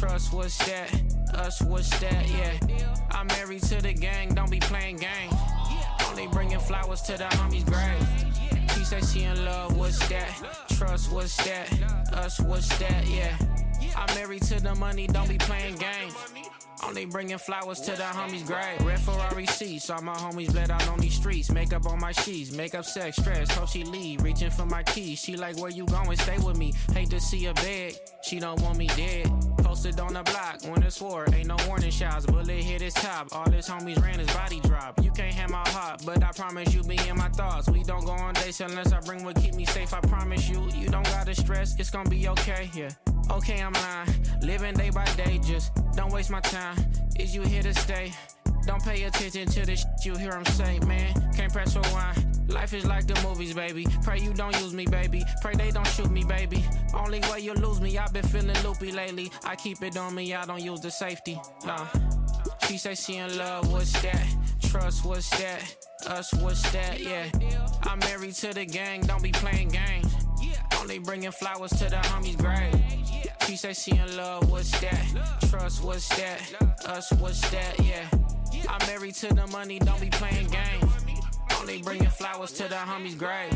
Trust, what's that? Us, what's that? Yeah. I'm married to the gang, don't be playing games. Only bringing flowers to the homies' grave. She say she in love, what's that? Trust, what's that? Us, what's that? Yeah. I'm married to the money, don't be playing games. Only bringing flowers to the homies' grave. Red Ferrari seats, all my homies bled out on these streets. Makeup on my sheets, makeup sex, stress. Hope she leave, reaching for my keys. She like, where you going? Stay with me. Hate to see her beg, she don't want me dead. Posted on the block, when it's war, ain't no warning shots. Bullet hit his top, all his homies ran his body drop. You can't have my heart, but I promise you be in my thoughts. We don't go on dates unless I bring what keep me safe. I promise you, you don't gotta stress, it's gonna be okay. Yeah, okay, I'm lying. Living day by day, just don't waste my time. Is you here to stay? Don't pay attention to the shit you hear him say, man. Can't press rewind. Life is like the movies, baby. Pray you don't use me, baby. Pray they don't shoot me, baby. Only way you lose me, I've been feeling loopy lately. I keep it on me, I don't use the safety. Nah. She say she in love, what's that? Trust, what's that? Us, what's that? Yeah. I'm married to the gang, don't be playing games. Only bringing flowers to the homies' grave. She say she in love, what's that? Trust, what's that? Us, what's that? Yeah. I'm married to the money, don't be playing games. Only bringing flowers to the homies' grave.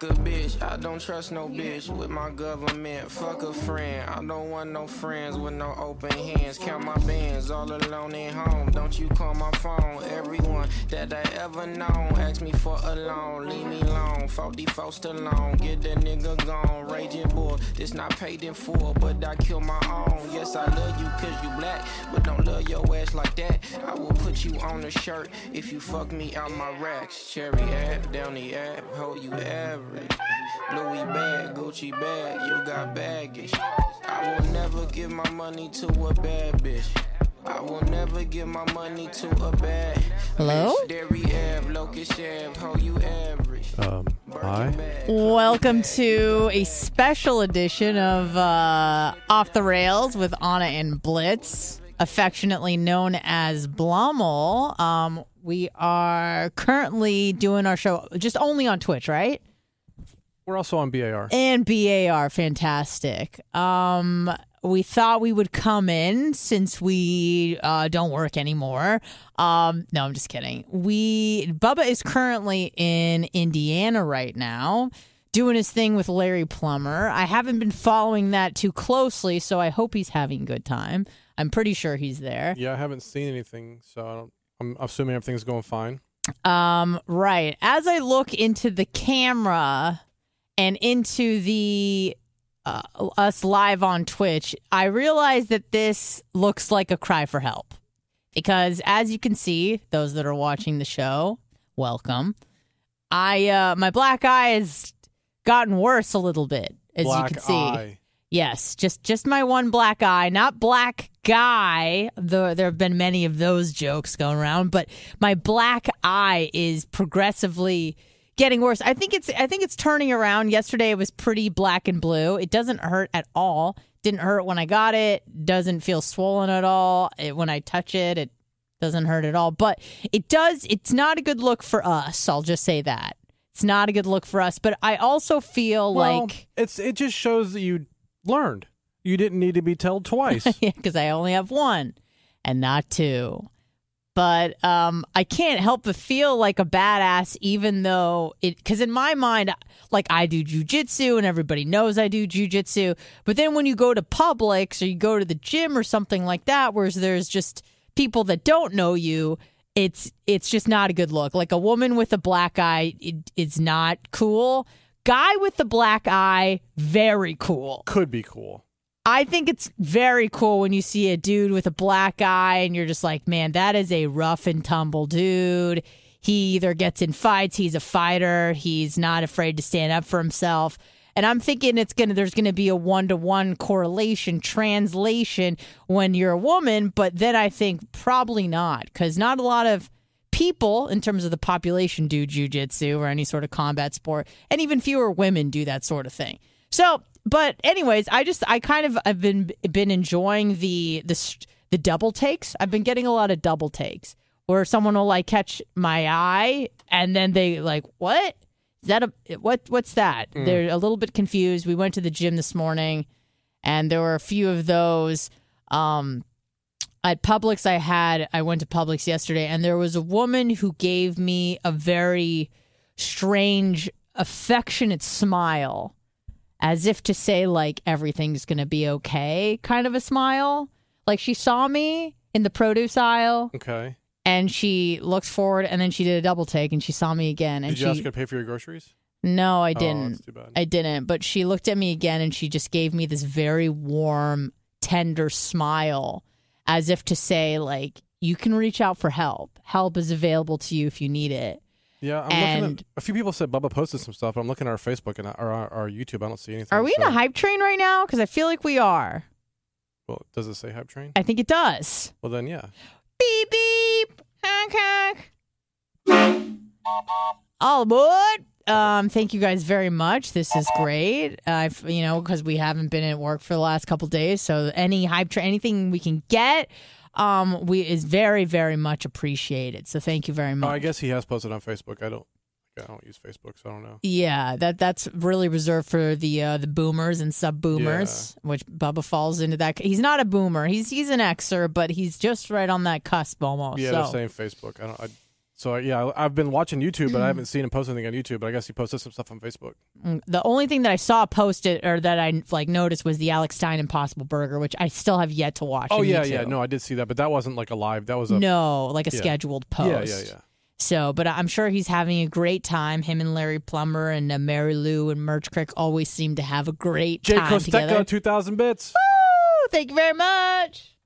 Fuck a bitch, I don't trust no bitch with my government. Fuck a friend, I don't want no friends with no open hands. Count my bands all alone at home. Don't you call my phone? Everyone that I ever known ask me for a loan. Leave me alone, 44 alone. Get that nigga gone. Raging boy, this not paid in full, but I kill my own. Yes, I love you cause you black, but don't love your ass like that. I will put you on a shirt if you fuck me out my racks. Cherry app, down the app, hold you average. Louis bag, Gucci bag, you got baggage. I will never give my money to a bad bitch. I will never give my money to a bad Hello? bitch. Dairy Ave, Locust Ave, how you average. Um, hi. Welcome to a special edition of uh, Off the Rails with Anna and Blitz, affectionately known as Blommel. Um, we are currently doing our show just only on Twitch, right? We're also on BAR. And BAR, fantastic. Um, we thought we would come in since we uh, don't work anymore. Um, no, I'm just kidding. We Bubba is currently in Indiana right now, doing his thing with Larry Plummer. I haven't been following that too closely, so I hope he's having a good time. I'm pretty sure he's there. Yeah, I haven't seen anything, so I don't, I'm assuming everything's going fine. Um, right. As I look into the camera and into the uh, us live on Twitch, I realize that this looks like a cry for help. Because as you can see, those that are watching the show, welcome. I uh my black eye has gotten worse a little bit, as Black you can see. eye. Yes, just just my one black eye, not black guy. Though there have been many of those jokes going around, but my black eye is progressively getting worse. I think it's I think it's turning around. Yesterday it was pretty black and blue. It doesn't hurt at all. Didn't hurt when I got it. Doesn't feel swollen at all. It, when I touch it, it doesn't hurt at all. But it does. It's not a good look for us. I'll just say that. It's not a good look for us. But I also feel Well, like it's it just shows that you learned. You didn't need to be told twice. yeah, because I only have one and not two. But um, I can't help but feel like a badass, even though it. Because in my mind, like I do jujitsu, and everybody knows I do jujitsu. But then when you go to Publix or you go to the gym or something like that, where there's just people that don't know you, it's it's just not a good look. Like a woman with a black eye, it, it's not cool. Guy with the black eye, very cool. Could be cool. I think it's very cool when you see a dude with a black eye and you're just like, man, that is a rough and tumble dude. He either gets in fights, he's a fighter, he's not afraid to stand up for himself. And I'm thinking it's gonna there's gonna be a one to one correlation translation when you're a woman, but then I think probably not, because not a lot of people in terms of the population do jujitsu or any sort of combat sport, and even fewer women do that sort of thing. So, but anyways, I just I kind of I've been been enjoying the the the double takes. I've been getting a lot of double takes where someone will like catch my eye and then they like what is that a what what's that? They're a little bit confused. We went to the gym this morning and there were a few of those um at Publix I had I went to Publix yesterday and there was a woman who gave me a very strange affectionate smile as if to say like everything's going to be okay kind of a smile like she saw me in the produce aisle Okay. and she looked forward and then she did a double take and she saw me again and Did you she ask her to pay for your groceries? no I Oh, didn't that's too bad. I didn't, but she looked at me again and she just gave me this very warm, tender smile as if to say, like, you can reach out for help. Help is available to you if you need it. Yeah, I'm looking and- at a few people said Bubba posted some stuff, but I'm looking at our Facebook and our, our, our YouTube. I don't see anything. Are we in a hype train right now? Because I feel like we are. Well, does it say hype train? I think it does. Well, then yeah. Beep, beep. Honk, honk. All aboard. Um, thank you guys very much. This is great. I've you know because we haven't been at work for the last couple days, so any hype train, anything we can get, um, we is very very much appreciated. So thank you very Oh, much. I guess he has posted on Facebook. I don't. I don't use Facebook, so I don't know. Yeah, that that's really reserved for the uh, the boomers and sub boomers, which Bubba falls into that. He's not a boomer. He's he's an Xer, but he's just right on that cusp almost. Yeah, so. they're saying Facebook. I don't. I, so yeah, I've been watching YouTube, but I haven't seen him post anything on YouTube. But I guess he posted some stuff on Facebook. Mm, The only thing that I saw posted or that I like noticed was the Alex Stein Impossible Burger, which I still have yet to watch. Oh yeah, yeah. No, I did see that, but that wasn't like a live. That was a no, like a Yeah. scheduled post. yeah, yeah. yeah. So, but I'm sure he's having a great time. Him and Larry Plummer and uh, Mary Lou and Merch Crick always seem to have a great Jay time together. Costeco, two thousand bits. Woo! Thank you very much.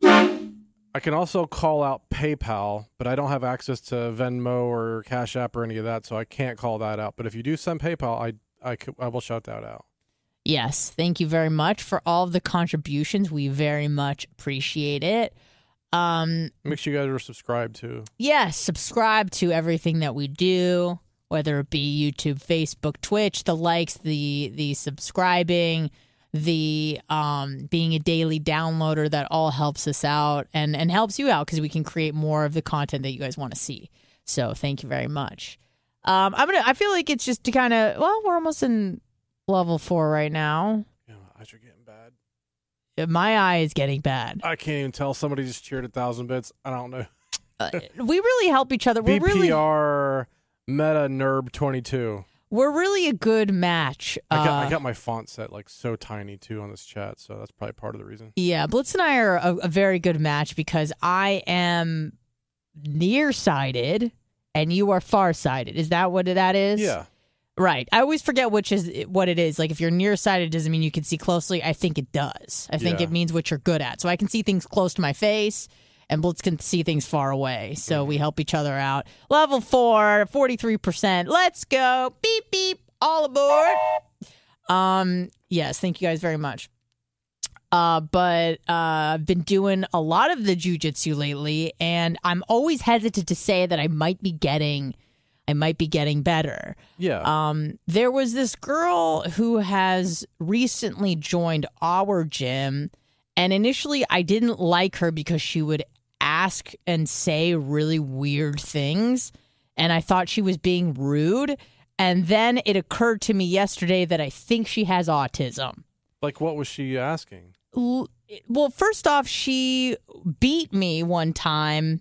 I can also call out PayPal, but I don't have access to Venmo or Cash App or any of that, so I can't call that out. But if you do send PayPal, I I, could, I will shout that out. Yes, thank you very much for all of the contributions. We very much appreciate it. Um, Make sure you guys are subscribed too. yes, subscribe to everything that we do, whether it be YouTube, Facebook, Twitch, the likes, the the subscribing, the um being a daily downloader that all helps us out and and helps you out because we can create more of the content that you guys want to see. So thank you very much. Um I'm gonna I feel like it's just to kind of well, we're almost in level four right now. Yeah, my eyes are getting bad. My eye is getting bad. I can't even tell. Somebody just cheered a thousand bits. I don't know. Uh, we really help each other. We're really BPR Meta Nerb twenty two. We're really a good match. I got Uh, I got my font set like so tiny too on this chat, so that's probably part of the reason. Yeah, Blitz and I are a, a very good match because I am nearsighted and you are farsighted. Is that what that is? Yeah. Right. I always forget which is what it is. Like if you're nearsighted doesn't mean you can see closely. I think it does. I think Yeah. it means what you're good at. So I can see things close to my face and Blitz can see things far away. So Mm-hmm. we help each other out. Level 4, 43%. Let's go. Beep beep. All aboard. Um yes, thank you guys very much. Uh, but uh, I've been doing a lot of the jujitsu lately, and I'm always hesitant to say that I might be getting, I might be getting better. Yeah. Um, there was this girl who has recently joined our gym, and initially I didn't like her because she would ask and say really weird things, and I thought she was being rude. And then it occurred to me yesterday that I think she has autism. Like, what was she asking? L- Well, first off, she beat me one time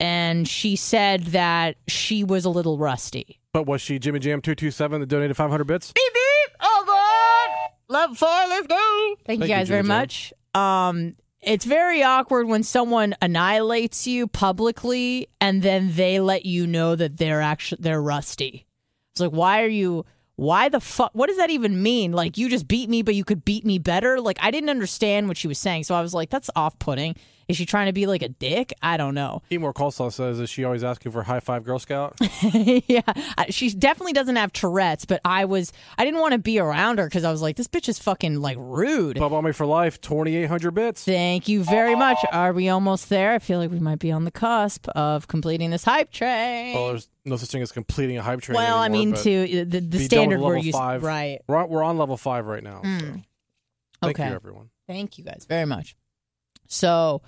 and she said that she was a little rusty. But was she Jimmy Jam two two seven that donated five hundred bits? Beep beep. Oh God. Level four. Let's go. Thank, Thank you you, guys very Jam. much. Um, it's very awkward when someone annihilates you publicly and then they let you know that they're actually they're rusty. It's like, why are you? Why the fuck? What does that even mean? Like, you just beat me, but you could beat me better. Like, I didn't understand what she was saying, so I was like, that's off-putting. Is she trying to be like a dick? I don't know. Eat more coleslaw says, is she always asking for high five Girl Scout? yeah, she definitely doesn't have Tourette's, but I was I didn't want to be around her because I was like, this bitch is fucking like rude. Bub on me for life, twenty eight hundred bits. Thank you very much. Are we almost there? I feel like we might be on the cusp of completing this hype train. Well, there's no such thing as completing a hype train. well, I mean, to uh, the, the standard we're using, five. right? We're on, we're on level five right now. So. Hmm. Thank Okay. you, everyone. Thank you guys very much. So,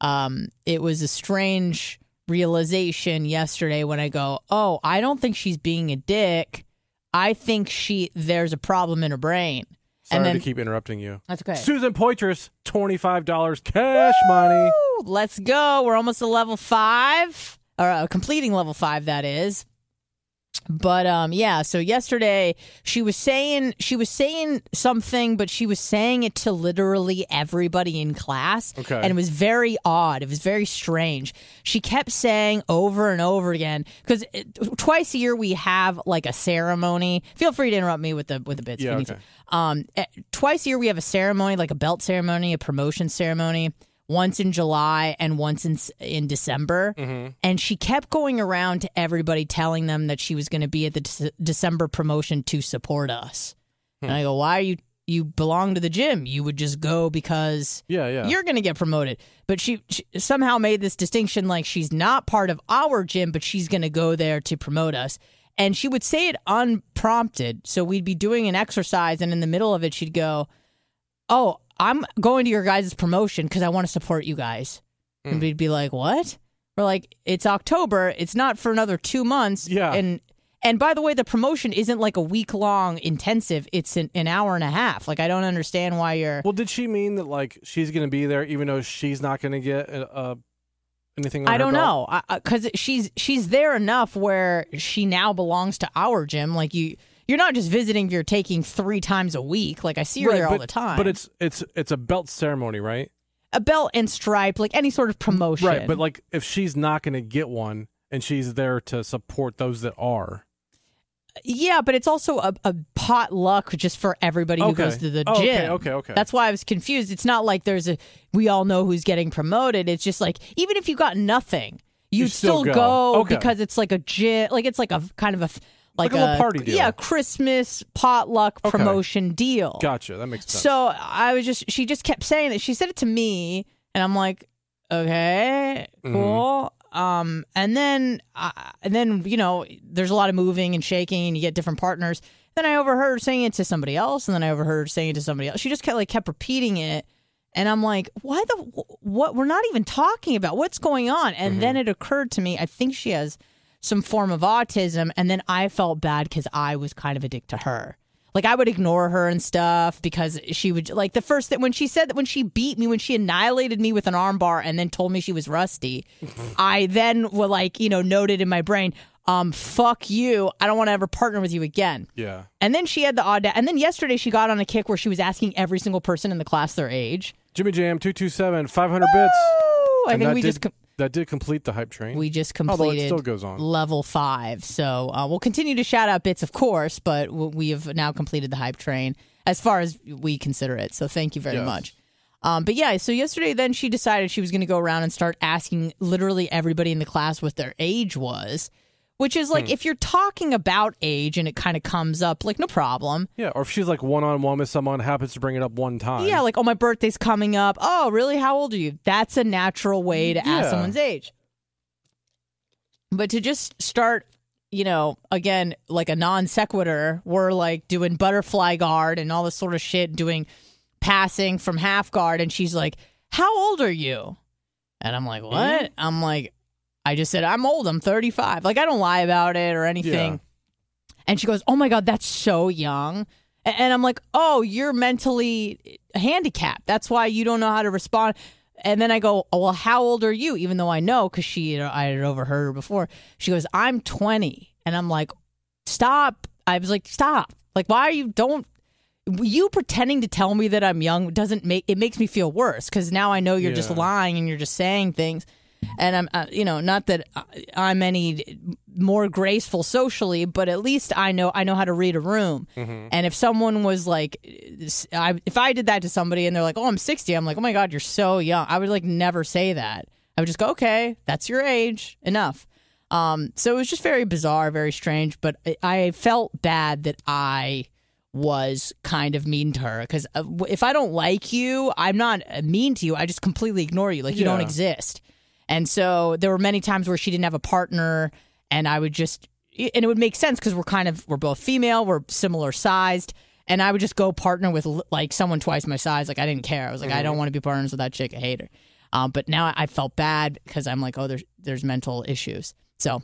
um, it was a strange realization yesterday when I go, "Oh, I don't think she's being a dick. I think she there's a problem in her brain." Sorry and then to keep interrupting you. that's okay. Susan Poitras, twenty five dollars cash money. Let's go. We're almost to level five, or uh, completing level five. That is. But um, yeah. So yesterday she was saying she was saying something, but she was saying it to literally everybody in class, Okay. and it was very odd. It was very strange. She kept saying over and over again because twice a year we have like a ceremony. Feel free to interrupt me with the with the bits. Yeah, okay. Um, eh, twice a year we have a ceremony, like a belt ceremony, a promotion ceremony. Once in July and once in in December, Mm-hmm. and she kept going around to everybody telling them that she was going to be at the Dece- December promotion to support us. Hmm. And I go, "Why are you? You belong to the gym. You would just go because Yeah, yeah. you're going to get promoted." But she, she somehow made this distinction, like she's not part of our gym, but she's going to go there to promote us. And she would say it unprompted. So we'd be doing an exercise, and in the middle of it, she'd go, "Oh, I'm going to your guys' promotion because I want to support you guys." Hmm. And we'd be like, "What?" We're like, "It's October. It's not for another two months." Yeah. And and by the way, the promotion isn't like a week long intensive. It's an, an hour and a half. Like I don't understand why you're. Well, did she mean that like she's going to be there even though she's not going to get uh, uh, anything? I don't know because she's she's there enough where she now belongs to our gym. Like you, you're not just visiting. You're taking three times a week. Like I see her Right, there all the time. But it's it's it's a belt ceremony, right? a belt and stripe, like any sort of promotion. Right. But like if she's not going to get one and she's there to support those that are. yeah, but it's also a, a potluck just for everybody who Okay. goes to the Oh, gym. okay, okay, okay. That's why I was confused. It's not like there's a we all know who's getting promoted. It's just like even if you got nothing, You you'd still still, go. go, Okay. because it's like a gym, like it's like a kind of a like, Like a little party deal. Yeah, Christmas potluck Okay. promotion deal. Gotcha. That makes sense. So I was just she just kept saying that. She said it to me, and I'm like, okay, Mm-hmm. cool. Um, and then uh, and then you know, there's a lot of moving and shaking, and you get different partners. Then I overheard her saying it to somebody else, and then I overheard her saying it to somebody else. She just kept like kept repeating it. And I'm like, why the what? We're not even talking about what's going on. And Mm-hmm. then it occurred to me, I think she has some form of autism. And then I felt bad because I was kind of a dick to her. Like I would ignore her and stuff because she would like the first that when she said that when she beat me when she annihilated me with an armbar and then told me she was rusty, I then would like you know noted in my brain, um, fuck you, I don't want to ever partner with you again. yeah. And then she had the odd, and then yesterday she got on a kick where she was asking every single person in the class their age. Jimmy Jam two two seven five hundred bits. Woo! I And think we did, just com- that did complete the hype train. we just Although it completed still goes on. level five. So uh, we'll continue to shout out bits, of course, but we have now completed the hype train as far as we consider it. So thank you very Yes. much. Um, but yeah, so yesterday, then she decided she was going to go around and start asking literally everybody in the class what their age was, which is Hmm. like if you're talking about age and it kind of comes up, like no problem. Yeah, or if she's like one on one with someone, happens to bring it up one time. Yeah, like, oh, my birthday's coming up. Oh, really? How old are you? That's a natural way to Yeah. ask someone's age. But to just start, you know, again, like a non sequitur, we're like doing butterfly guard and all this sort of shit, doing passing from half guard. And she's like, How old are you? And I'm like, What? I'm like, I just said, I'm old. I'm 35. Like, I don't lie about it or anything. And she goes, "Oh my god, that's so young." And I'm like, "Oh, you're mentally handicapped. That's why you don't know how to respond." And then I go, oh, "Well, how old are you?" Even though I know cuz she you know, I had overheard her before. She goes, "I'm 20." And I'm like, "Stop." I was like, "Stop." Like, why are you don't you pretending to tell me that I'm young doesn't make it makes me feel worse because now I know you're just lying and you're just saying things, and I'm uh, you know not that I'm any more graceful socially, but at least I know I know how to read a room. And if someone was like, I, if I did that to somebody and they're like, oh I'm 60, I'm like, oh my god, you're so young. I would like never say that. I would just go, okay, that's your age, enough. Um, so it was just very bizarre, very strange, but I, I felt bad that I was kind of mean to her because if I don't like you, I'm not uh, mean to you. I just completely ignore you, like you don't exist. And so there were many times where she didn't have a partner, and I would just, and it would make sense because we're kind of we're both female, we're similar sized, and I would just go partner with like someone twice my size. Like I didn't care. I was like, I don't want to be partners with that chick. I hate her. Um, but now I felt bad because I'm like, oh, there's there's mental issues. So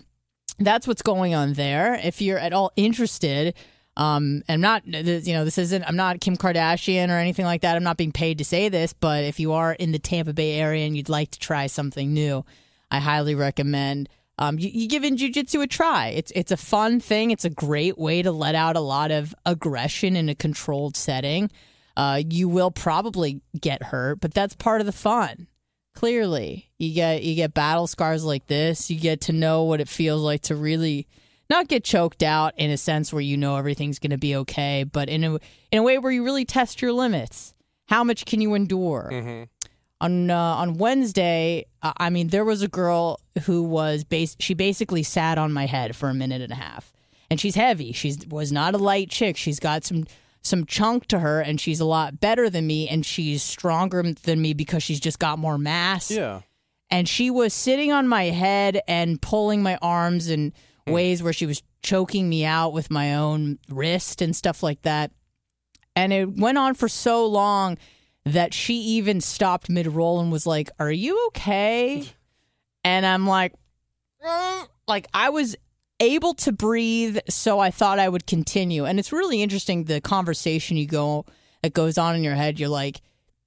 that's what's going on there. If you're at all interested, um, and not you know this isn't I'm not Kim Kardashian or anything like that. I'm not being paid to say this, but if you are in the Tampa Bay area and you'd like to try something new, I highly recommend. Um, you, you giving jujitsu a try. It's it's a fun thing. It's a great way to let out a lot of aggression in a controlled setting. Uh, you will probably get hurt, but that's part of the fun clearly you get you get battle scars like this you get to know what it feels like to really not get choked out in a sense where you know everything's going to be okay but in a in a way where you really test your limits. How much can you endure? On uh, on Wednesday uh, I mean there was a girl who was base she basically sat on my head for a minute and a half. And she's heavy. She was not a light chick. She's got some some chunk to her and she's a lot better than me and she's stronger than me because she's just got more mass. Yeah. and she was sitting on my head and pulling my arms in ways where she was choking me out with my own wrist and stuff like that. And it went on for so long that she even stopped mid roll and was like, Are you okay? And I'm like, "Mm." like I was able to breathe, so I thought I would continue. And it's really interesting the conversation you go that goes on in your head. You're like,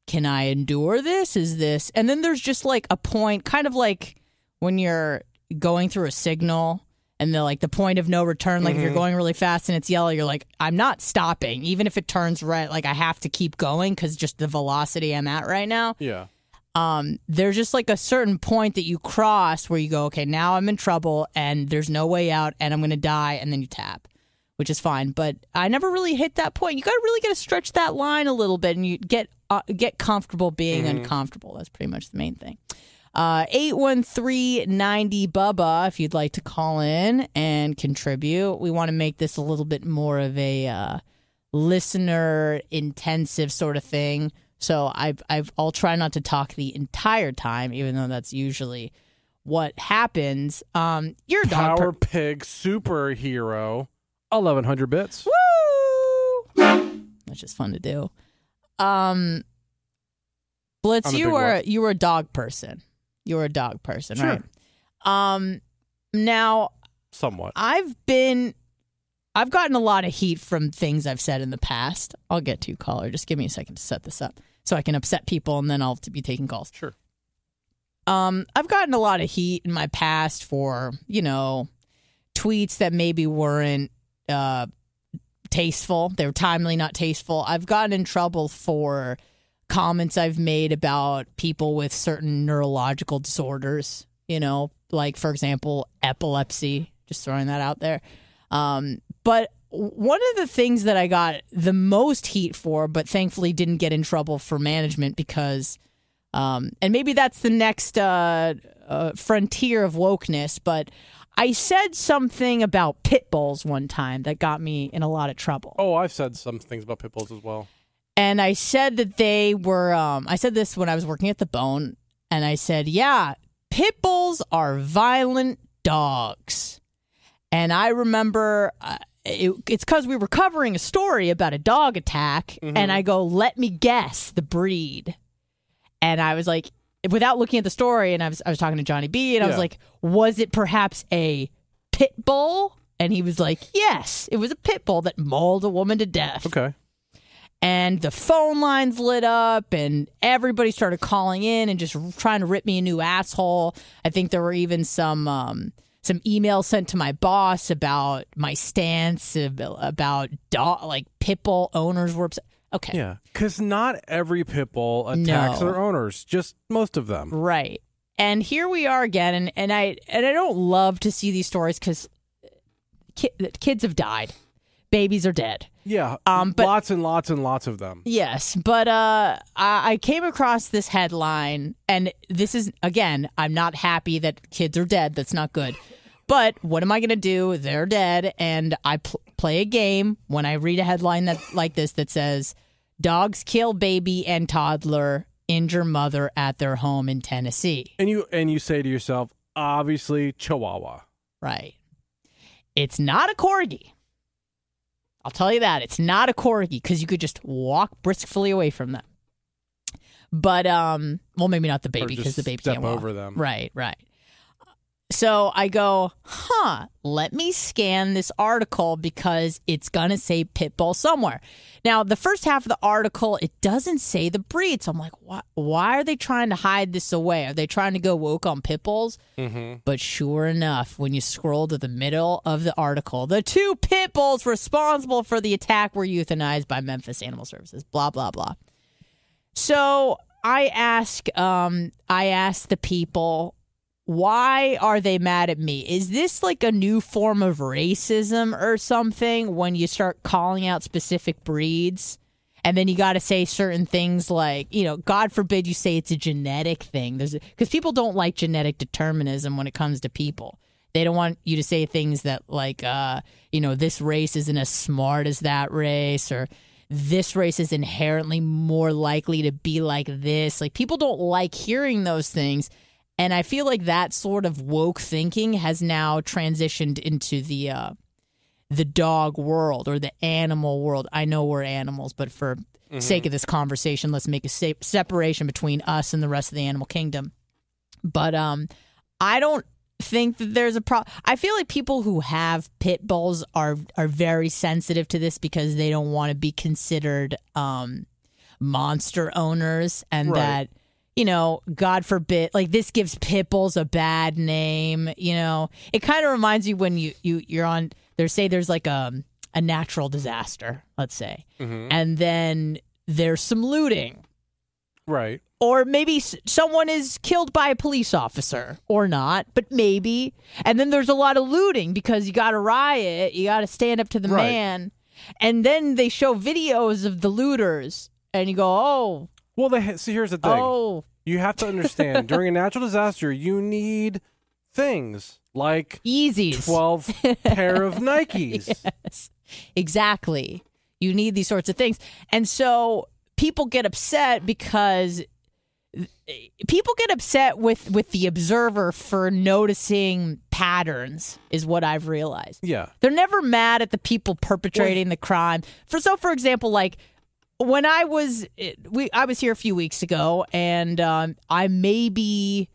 can I endure this? Is this? And then there's just like a point, kind of like when you're going through a signal and the like the point of no return. Like if you're going really fast and it's yellow, you're like, I'm not stopping, even if it turns red. Like I have to keep going because just the velocity I'm at right now Yeah. um, there's just like a certain point that you cross where you go, okay, now I'm in trouble and there's no way out and I'm going to die. And then you tap, which is fine. But I never really hit that point. You got to really got to stretch that line a little bit and you get uh, get comfortable being uncomfortable. That's pretty much the main thing. Uh, 813-90 Bubba, if you'd like to call in and contribute. We want to make this a little bit more of a uh, listener intensive sort of thing. So I've, I've I'll try not to talk the entire time, even though that's usually what happens. Um, you're a dog. Power per- Pig superhero. 1100 bits. Woo! Which is fun to do. Um, Blitz, you were you were a dog person. You were a dog person, Sure. right? Um, now Somewhat. I've been I've gotten a lot of heat from things I've said in the past. I'll get to you, caller. Just give me a second to set this up so I can upset people and then I'll be taking calls. Sure. Um, I've gotten a lot of heat in my past for, you know, tweets that maybe weren't uh tasteful. They were timely, not tasteful. I've gotten in trouble for comments I've made about people with certain neurological disorders, you know, like for example, epilepsy, just throwing that out there. Um, but one of the things that I got the most heat for, but thankfully didn't get in trouble for management because, um, and maybe that's the next uh, uh, frontier of wokeness, but I said something about pit bulls one time that got me in a lot of trouble. Oh, I've said some things about pit bulls as well. And I said that they were, um, I said this when I was working at the bone, and I said, yeah, pit bulls are violent dogs. And I remember uh, it, it's because we were covering a story about a dog attack, and I go, let me guess the breed. And I was like, without looking at the story, and I was, I was talking to Johnny B, and I was like, was it perhaps a pit bull And he was like, Yes, it was a pit bull that mauled a woman to death. Okay. And the phone lines lit up, and everybody started calling in and just trying to rip me a new asshole. I think there were even some. Um, some emails sent to my boss about my stance about, dog, like pit bull owners were upset. Okay. Yeah. Because not every pit bull attacks No. their owners, just most of them. Right. And here we are again, and, and I and I don't love to see these stories because ki- kids have died, babies are dead. Yeah. Um, but- lots and lots and lots of them. Yes, but uh, I, I came across this headline, and this is again, I'm not happy that kids are dead. That's not good. But what am I going to do? They're dead, and I pl- play a game when I read a headline that like this that says, "Dogs kill baby and toddler, injure mother at their home in Tennessee." And you and you say to yourself, obviously Chihuahua. Right. It's not a corgi. I'll tell you that. It's not a corgi because you could just walk briskly away from them. But um well maybe not the baby because the baby step can't walk. over them. Right, right. So I go, huh, let me scan this article because it's going to say pit bull somewhere. Now, the first half of the article, it doesn't say the breed. So I'm like, why, why are they trying to hide this away? Are they trying to go woke on pit bulls? Mm-hmm. But sure enough, when you scroll to the middle of the article, the two pit bulls responsible for the attack were euthanized by Memphis Animal Services. Blah blah blah. So I ask, um, I ask the people, why are they mad at me? Is this like a new form of racism or something? When you start calling out specific breeds, and then you got to say certain things like, you know, God forbid you say it's a genetic thing. Because people don't like genetic determinism when it comes to people. They don't want you to say things that like, uh, you know, this race isn't as smart as that race, or this race is inherently more likely to be like this. Like people don't like hearing those things. And I feel like that sort of woke thinking has now transitioned into the uh, the dog world or the animal world. I know we're animals, but for sake of this conversation, let's make a sa- separation between us and the rest of the animal kingdom. But um, I don't think that there's a problem. I feel like people who have pit bulls are are very sensitive to this because they don't want to be considered um, monster owners, and Right. that you know, God forbid, like this gives pit bulls a bad name. You know, it kind of reminds you when you you you're on. There's say there's like a a natural disaster, let's say, Mm-hmm. and then there's some looting Right. or maybe someone is killed by a police officer or not but maybe and then there's a lot of looting because you got to riot you got to stand up to the Right. man and then they show videos of the looters and you go oh Well, they ha- see. Here's the thing. oh You have to understand during a natural disaster, you need things like Yeezys 12 pair of Nikes. yes exactly you need these sorts of things and so people get upset because people get upset with with the observer for noticing patterns is what i've realized Yeah. they're never mad at the people perpetrating the crime for so for example like when i was we i was here a few weeks ago and um, i maybe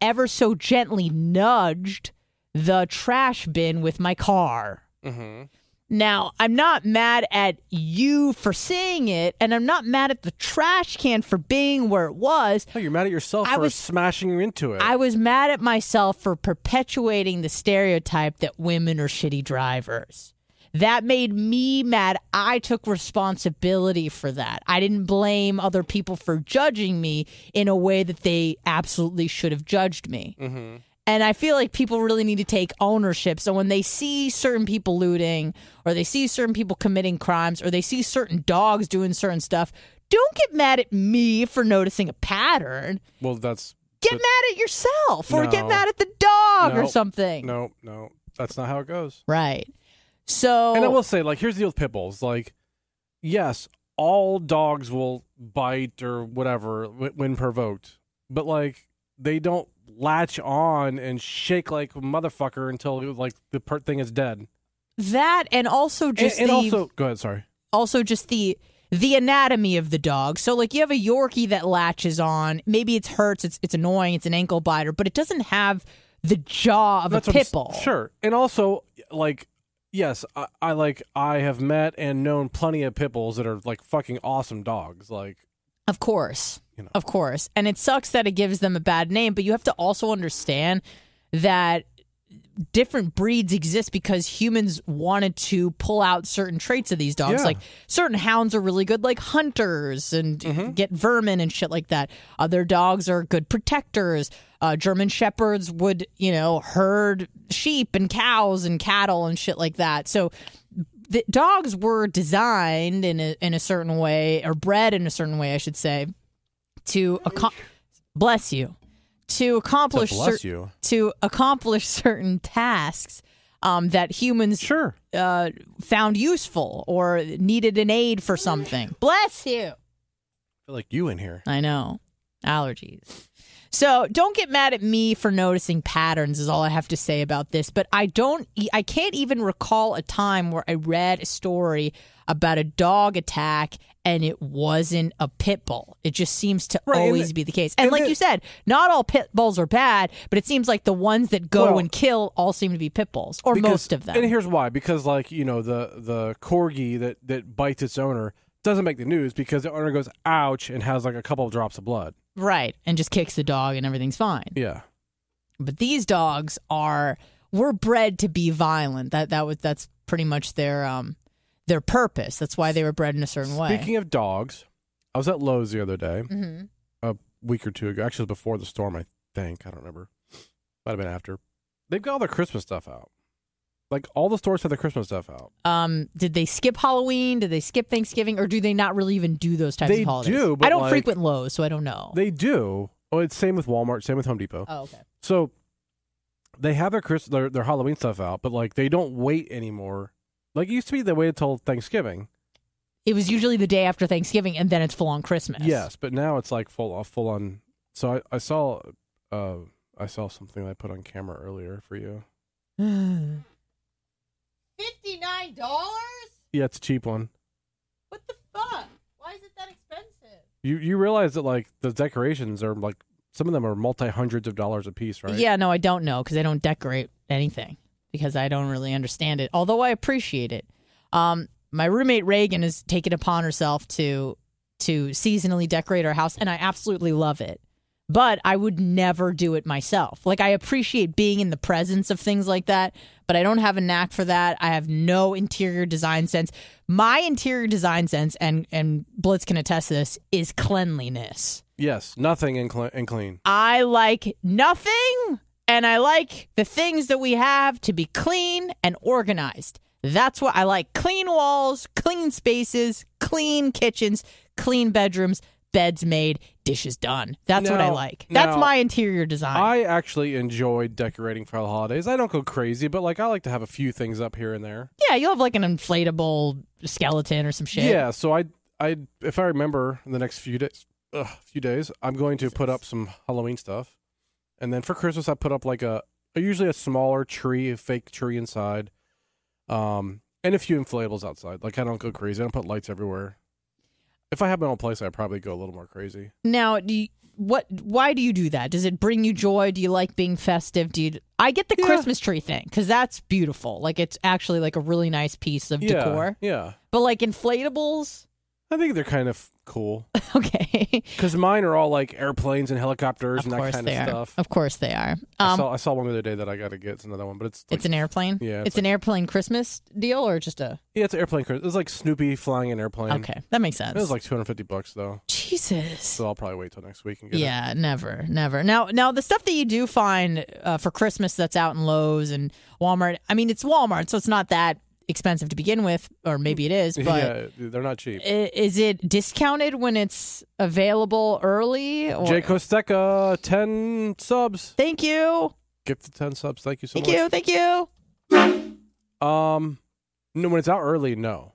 ever so gently nudged the trash bin with my car Mm-hmm. now, I'm not mad at you for saying it, and I'm not mad at the trash can for being where it was. Oh, you're mad at yourself I for was- smashing into it. I was mad at myself for perpetuating the stereotype that women are shitty drivers. That made me mad. I took responsibility for that. I didn't blame other people for judging me in a way that they absolutely should have judged me. mm-hmm. And I feel like people really need to take ownership. So when they see certain people looting, or they see certain people committing crimes, or they see certain dogs doing certain stuff, don't get mad at me for noticing a pattern. Well, that's Get But- mad at yourself, or get mad at the dog, or something. no, no. That's not how it goes. Right. So And I will say, like, here's the deal with pit bulls. Like, yes, all dogs will bite or whatever when provoked, but like, they don't latch on and shake like a motherfucker until like the per- thing is dead. that, and also just and the also, go ahead. Sorry. also just the the anatomy of the dog. So like you have a Yorkie that latches on. Maybe it's hurts, it's it's annoying, it's an ankle biter, but it doesn't have the jaw of That's a pit bull. Sure, and also like yes, I, I like I have met and known plenty of pit bulls that are like fucking awesome dogs. Like Of course. You know. Of course. And it sucks that it gives them a bad name, but you have to also understand that different breeds exist because humans wanted to pull out certain traits of these dogs. Yeah. Like certain hounds are really good like hunters and Mm-hmm. get vermin and shit like that. Other dogs are good protectors. Uh, German shepherds would, you know, herd sheep and cows and cattle and shit like that. So the dogs were designed in a in a certain way or bred in a certain way, I should say, to accom- bless you to accomplish bless cer- to accomplish certain tasks um, that humans sure, uh, found useful or needed an aid for something. Bless you. I feel like you in here. I know. Allergies. So don't get mad at me for noticing patterns is all I have to say about this. But I don't I can't even recall a time where I read a story about a dog attack and it wasn't a pit bull. It just seems to Right, always the- be the case. And, and like the- you said, not all pit bulls are bad, but it seems like the ones that go Well- and kill all seem to be pit bulls or Because- most of them. And here's why: because like you know the the corgi that that bites its owner doesn't make the news because the owner goes ouch and has like a couple of drops of blood. right. And just kicks the dog and everything's fine. Yeah, but these dogs are were bred to be violent. That that was that's pretty much their um their purpose. That's why they were bred in a certain way. Speaking of dogs, I was at Lowe's the other day, hmm a week or two ago. Actually, it was before the storm, I think. I don't remember. Might have been after. They've got all their Christmas stuff out. Like all the stores have their Christmas stuff out. Um, did they skip Halloween? Did they skip Thanksgiving, or do they not really even do those types They of holidays? do, but I don't like- frequent Lowe's, so I don't know. They do. Oh, it's same with Walmart. Same with Home Depot. oh, okay. So they have their Chris their, their Halloween stuff out, but like they don't wait anymore. Like it used to be, they waited till Thanksgiving. It was usually the day after Thanksgiving, and then it's full on Christmas. Yes, but now it's like full full on. So I, I saw uh I saw something I put on camera earlier for you. Fifty nine dollars? Yeah, it's a cheap one. What the fuck? Why is it that expensive? You you realize that like the decorations are like some of them are multi hundreds of dollars a piece, right? Yeah, no, I don't know because I don't decorate anything because I don't really understand it. Although I appreciate it. Um, my roommate Reagan has taken upon herself to to seasonally decorate our house, and I absolutely love it. But I would never do it myself. Like I appreciate being in the presence of things like that, but I don't have a knack for that. I have no interior design sense. My interior design sense, and and Blitz can attest to this, is cleanliness. Yes, nothing in, cl- in clean. I like nothing and I like the things that we have to be clean and organized. That's what I like clean walls, clean spaces, clean kitchens, clean bedrooms, beds made, dishes done. That's what I like. That's now, my interior design. I actually enjoy decorating for the holidays. I don't go crazy, but like I like to have a few things up here and there. yeah, you'll have like an inflatable skeleton or some shit. Yeah, so I I if I remember in the next few days, ugh, few days, I'm going to put up some Halloween stuff, and then for Christmas I put up like a, usually a smaller tree, a fake tree inside, um, and a few inflatables outside. Like I don't go crazy. I don't put lights everywhere. If I had my own place, I'd probably go a little more crazy. Now, do you, what? Why do you do that? Does it bring you joy? Do you like being festive? Do you? I get the Yeah. Christmas tree thing because that's beautiful. Like it's actually like a really nice piece of Yeah, decor. yeah. But like inflatables, I think they're kind of cool okay. because mine are all like airplanes and helicopters of and that course kind they of are. stuff. Of course they are. I Um, saw I saw one the other day that I got to get. It's another one, but it's like, it's an airplane. Yeah, it's, it's an airplane Christmas deal or just a. yeah, it's an airplane. It was like Snoopy flying an airplane. Okay, that makes sense. It was like 250 bucks though. Jesus. So I'll probably wait till next week and get it. Yeah, never, never. Now, now the stuff that you do find uh, for Christmas that's out in Lowe's and Walmart. I mean, it's Walmart, so it's not that expensive to begin with, or maybe it is. But yeah, they're not cheap. i- is it discounted when it's available early? Or... Jay Costeca, 10 subs. Thank you, Gift to 10 subs. Thank you so thank much. you, thank you. Um, no, when it's out early, no.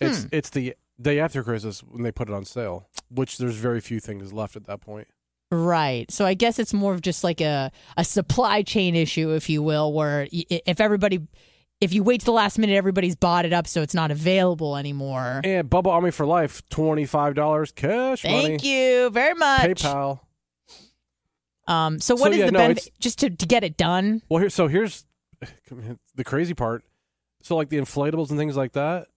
It's Hmm. it's the day after Christmas when they put it on sale, which there's very few things left at that point. Right. So I guess it's more of just like a a supply chain issue, if you will, where if everybody. If you wait to the last minute, everybody's bought it up, so it's not available anymore. And Bubba Army for Life, $25 cash money. Thank you very much. PayPal. Um, so what So, is yeah, the no, benefit? Just to, to get it done? Well, here, so here's the crazy part. So, like the inflatables and things like that,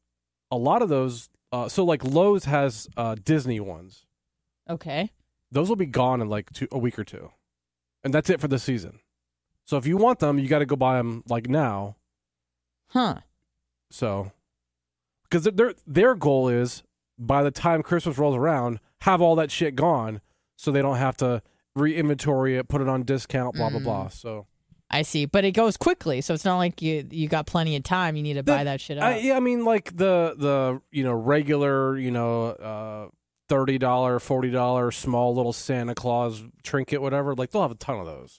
a lot of those. Uh, so, like Lowe's has uh, Disney ones. Okay. Those will be gone in like two, a week or two, and that's it for the season. So, if you want them, you got to go buy them like now. Huh. So, because their their goal is by the time Christmas rolls around, have all that shit gone, so they don't have to re-inventory it, put it on discount, blah blah Mm. blah. So. I see, but it goes quickly, so it's not like you you got plenty of time. You need to buy that shit up. I, yeah, I mean, like the the you know regular you know uh, thirty dollar, forty dollar small little Santa Claus trinket, whatever. Like they'll have a ton of those.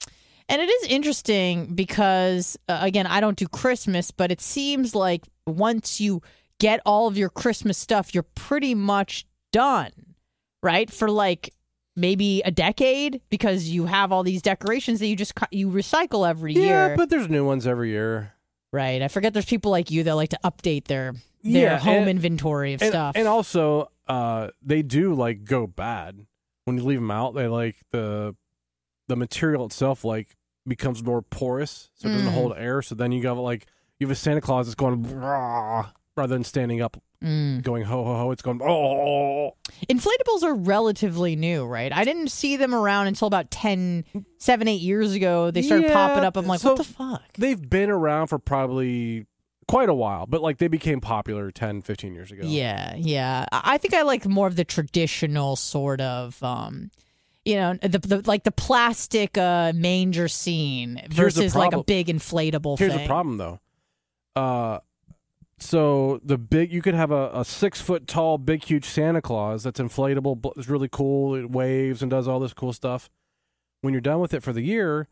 And it is interesting because, uh, again, I don't do Christmas, but it seems like once you get all of your Christmas stuff, you're pretty much done, right? For like maybe a decade because you have all these decorations that you just you recycle every Yeah, year, Yeah, but there's new ones every year. right? I forget there's people like you that like to update their their Yeah, home and- inventory of And, stuff. and also, uh, they do like go bad when you leave them out. They like the the material itself like becomes more porous, so it doesn't Mm. hold air. So then you got like you have a Santa Claus that's going "Rah," rather than standing up Mm. going ho ho ho. It's going oh. Inflatables are relatively new, right? I didn't see them around until about 10, 7, 8 years ago. They started Yeah, popping up. I'm like, so what the fuck? They've been around for probably quite a while, but like they became popular 10, 15 years ago. Yeah, yeah. I I think I like more of the traditional sort of, um, you know, the, the like the plastic uh, manger scene versus like a big inflatable Here's thing. the problem though. Uh so the big you could have a, a six foot tall big huge Santa Claus that's inflatable, it's really cool. It waves and does all this cool stuff. When you're done with it for the year,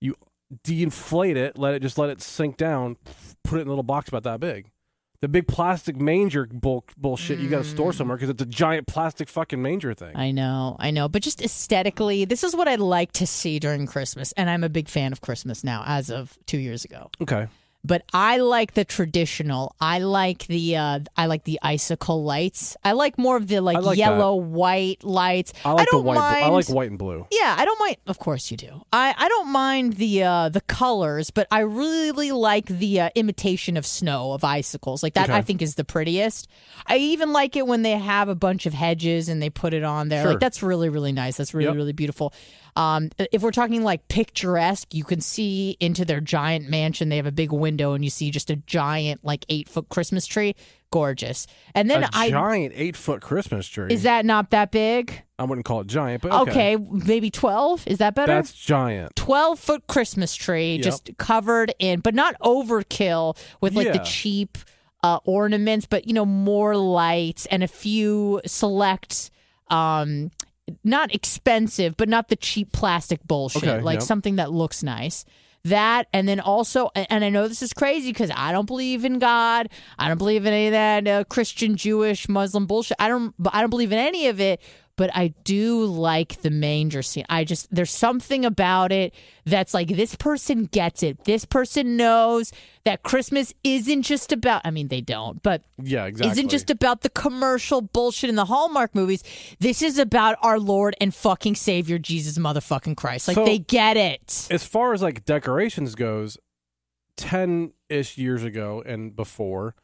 you de-inflate it, let it just let it sink down, put it in a little box about that big. The big plastic manger bull, bullshit you got to store somewhere mm. because it's a giant plastic fucking manger thing. I know, I know, but just aesthetically, this is what I like to see during Christmas, and I'm a big fan of Christmas now, as of two years ago. okay. But I like the traditional. I like the uh I like the icicle lights. I like more of the like, like yellow white lights. I like don't the white. mind. I like white and blue. Yeah, I don't mind. Of course you do. I, I don't mind the uh, the colors, but I really like the uh, imitation of snow of icicles. Like that, Okay. I think is the prettiest. I even like it when they have a bunch of hedges and they put it on there. Sure. Like that's really really nice. That's really Yep. really beautiful. Um, if we're talking like picturesque, you can see into their giant mansion. They have a big window, and you see just a giant like eight foot Christmas tree. Gorgeous. And then a I giant eight foot Christmas tree. is that not that big? I wouldn't call it giant, but okay. okay maybe twelve. Is that better? That's giant. 12 foot Christmas tree Yep. just covered in, but not overkill with like the cheap uh, ornaments, but you know, more lights and a few select, um, not expensive, but not the cheap plastic bullshit, Okay, like yep. something that looks nice. That and then also, and I know this is crazy because I don't believe in God. I don't believe in any of that uh, Christian, Jewish, Muslim bullshit. I don't. I don't believe in any of it. But I do like the manger scene. I just there's something about it that's like this person gets it. This person knows that Christmas isn't just about. I mean, they don't, but Yeah, exactly. isn't just about the commercial bullshit in the Hallmark movies. This is about our Lord and fucking Savior Jesus motherfucking Christ. Like So- they get it. as far as like decorations goes, ten ish years ago and before,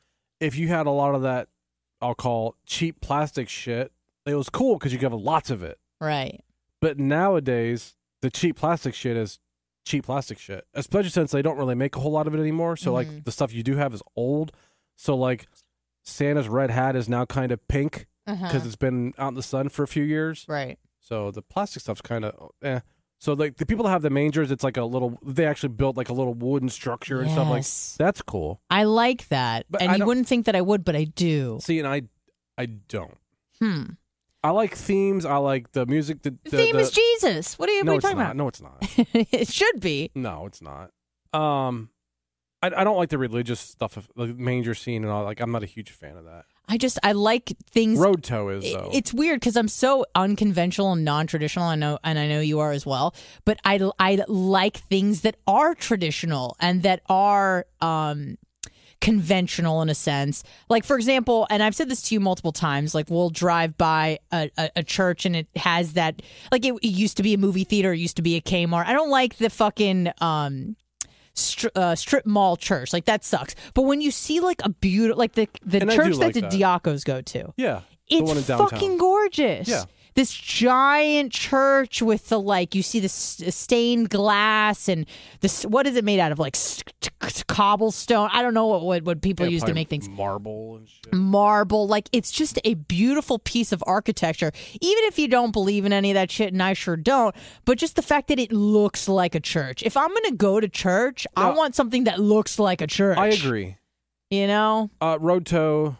if you had a lot of that, I'll call cheap plastic shit. It was cool because you could have lots of it. Right. But nowadays, the cheap plastic shit is cheap plastic shit, especially since they don't really make a whole lot of it anymore. So Mhm. like the stuff you do have is old. So like Santa's red hat is now kind of pink because Uh-huh. it's been out in the sun for a few years. Right. So the plastic stuff's kind of eh. So like the people that have the mangers, it's like a little. They actually built like a little wooden structure and stuff like. That's cool. I like that. But and I you wouldn't think that I would, but I do. See, and I, I don't. Hmm. I like themes. I like the music. The, The the theme the- is Jesus. What are you, no, what are you talking not. about? No, it's not. it should be. No, it's not. Um, I, I don't like the religious stuff, of the manger scene and all. Like, I'm not a huge fan of that. I just I like things Road toe is though. It's weird because I'm so unconventional and non-traditional. I know, and I know you are as well. But I I like things that are traditional and that are um conventional in a sense. Like for example, and I've said this to you multiple times. Like we'll drive by a, a, a church and it has that. Like it, it used to be a movie theater. It used to be a Kmart. I don't like the fucking um stri- uh, strip mall church. Like that sucks. But when you see like a beautiful, like the the And I do church like that that. the Diacos go to, Yeah. it's one in downtown. fucking gorgeous. Yeah. This giant church with the like, you see the stained glass and this. What is it made out of? Like cobblestone. I don't know what what, what people Yeah, use to make things marble and shit. marble. Like it's just a beautiful piece of architecture. Even if you don't believe in any of that shit, and I sure don't, but just the fact that it looks like a church. If I'm gonna go to church, I want something that looks like a church. I agree. You know, Uh, Road Tow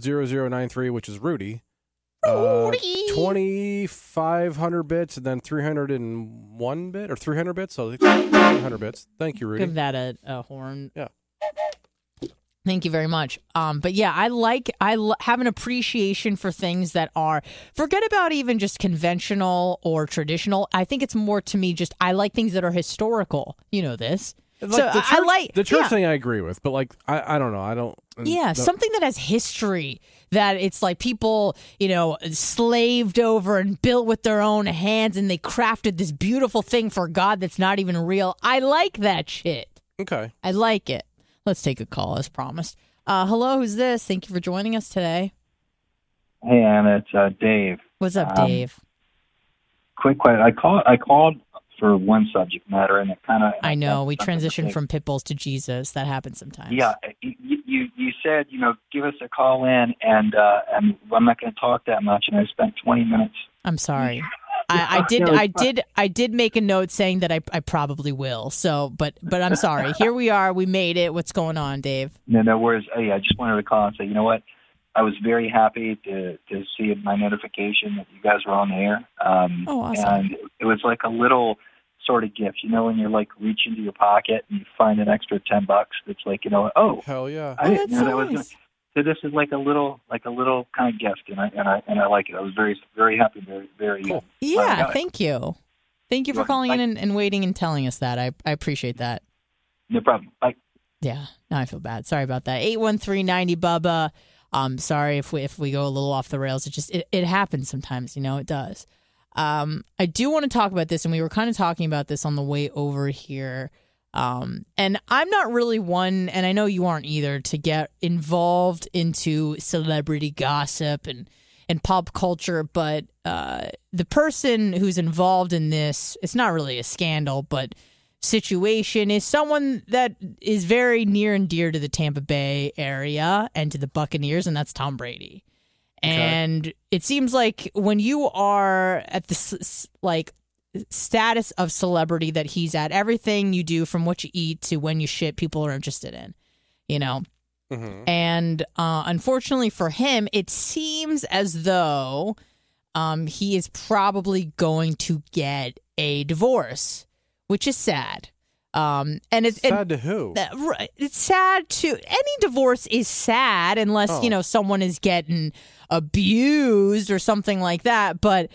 0093, which is Rudy. Uh, 2500 bits and then 301 bit or 300 bits. So 300 bits. Thank you, Rudy. give that a, a horn. Yeah. Thank you very much. Um, but yeah, I like I l- have an appreciation for things that are forget about even just conventional or traditional. I think it's more to me just I like things that are historical. You know this. Like so the I- I like the church yeah. thing I agree with, but like I, I don't know. I don't Yeah, no- something that has history that it's like people, you know, slaved over and built with their own hands and they crafted this beautiful thing for God that's not even real. I like that shit. Okay. I like it. Let's take a call as promised. Uh, hello, who's this? Thank you for joining us today. Hey Anna, it's uh, Dave. What's up, Um, Dave? Quick question. I called. I called for one subject matter, and it kind of. I know we transitioned from pit bulls to Jesus. That happens sometimes. Yeah, you, you you said you know give us a call in, and uh, and I'm not going to talk that much, and I spent 20 minutes. I'm sorry. I, I did. I did. I did make a note saying that I, I probably will. So, but but I'm sorry. Here we are. We made it. What's going on, Dave? No, no worries. Oh, yeah, I just wanted to call and say, you know what? I was very happy to to see my notification that you guys were on the air. Um, Oh, awesome. And it was like a little sort of gift, you know, when you're like reach into your pocket and you find an extra 10 bucks. It's like, you know, oh, Hell yeah. I Oh, didn't that's know that was. nice. So this is like a little, like a little kind of gift, and I and I and I like it. I was very, very happy, very, very. Cool. Yeah, got it. thank you. Thank you for You're welcome. calling in and, and waiting and telling us that. I, I appreciate that. no problem. Bye. Yeah, now I feel bad. Sorry about that. 81390 Bubba. Um, sorry if we if we go a little off the rails. It just it, it happens sometimes, you know, it does. Um, I do want to talk about this, and we were kind of talking about this on the way over here. Um, and I'm not really one, and I know you aren't either, to get involved into celebrity gossip and and pop culture. But uh, the person who's involved in this, it's not really a scandal, but situation is someone that is very near and dear to the Tampa Bay area and to the Buccaneers, and that's Tom Brady. And it seems like when you are at the s- s- like status of celebrity that he's at, everything you do from what you eat to when you shit, people are interested in. You know, hmm and uh, unfortunately for him, it seems as though um, he is probably going to get a divorce, which is sad. Um, and it's Sad to who? right. It's sad to any divorce is sad unless Oh. you know someone is getting abused or something like that. But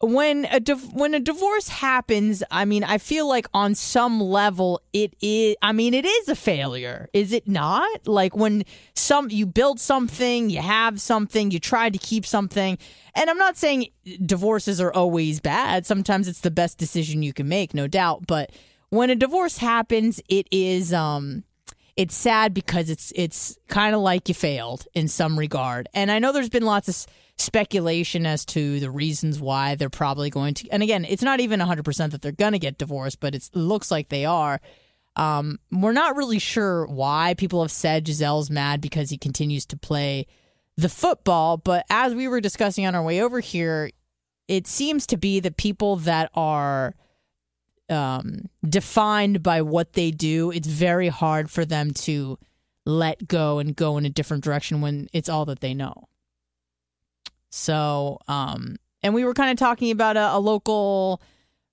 when a div- when a divorce happens, I mean, I feel like on some level it is. I mean, it is a failure, is it not? Like when some you build something, you have something, you try to keep something. And I'm not saying divorces are always bad. Sometimes it's the best decision you can make, no doubt. But when a divorce happens, it is um it's sad because it's it's kind of like you failed in some regard. And I know there's been lots of speculation as to the reasons why they're probably going to. And again, it's not even 100% that they're going to get divorced, but it looks like they are. Um, we're not really sure why people have said Gisele's mad because he continues to play the football. But as we were discussing on our way over here, it seems to be the people that are um, defined by what they do, it's very hard for them to let go and go in a different direction when it's all that they know. So, um, and we were kind of talking about a, a local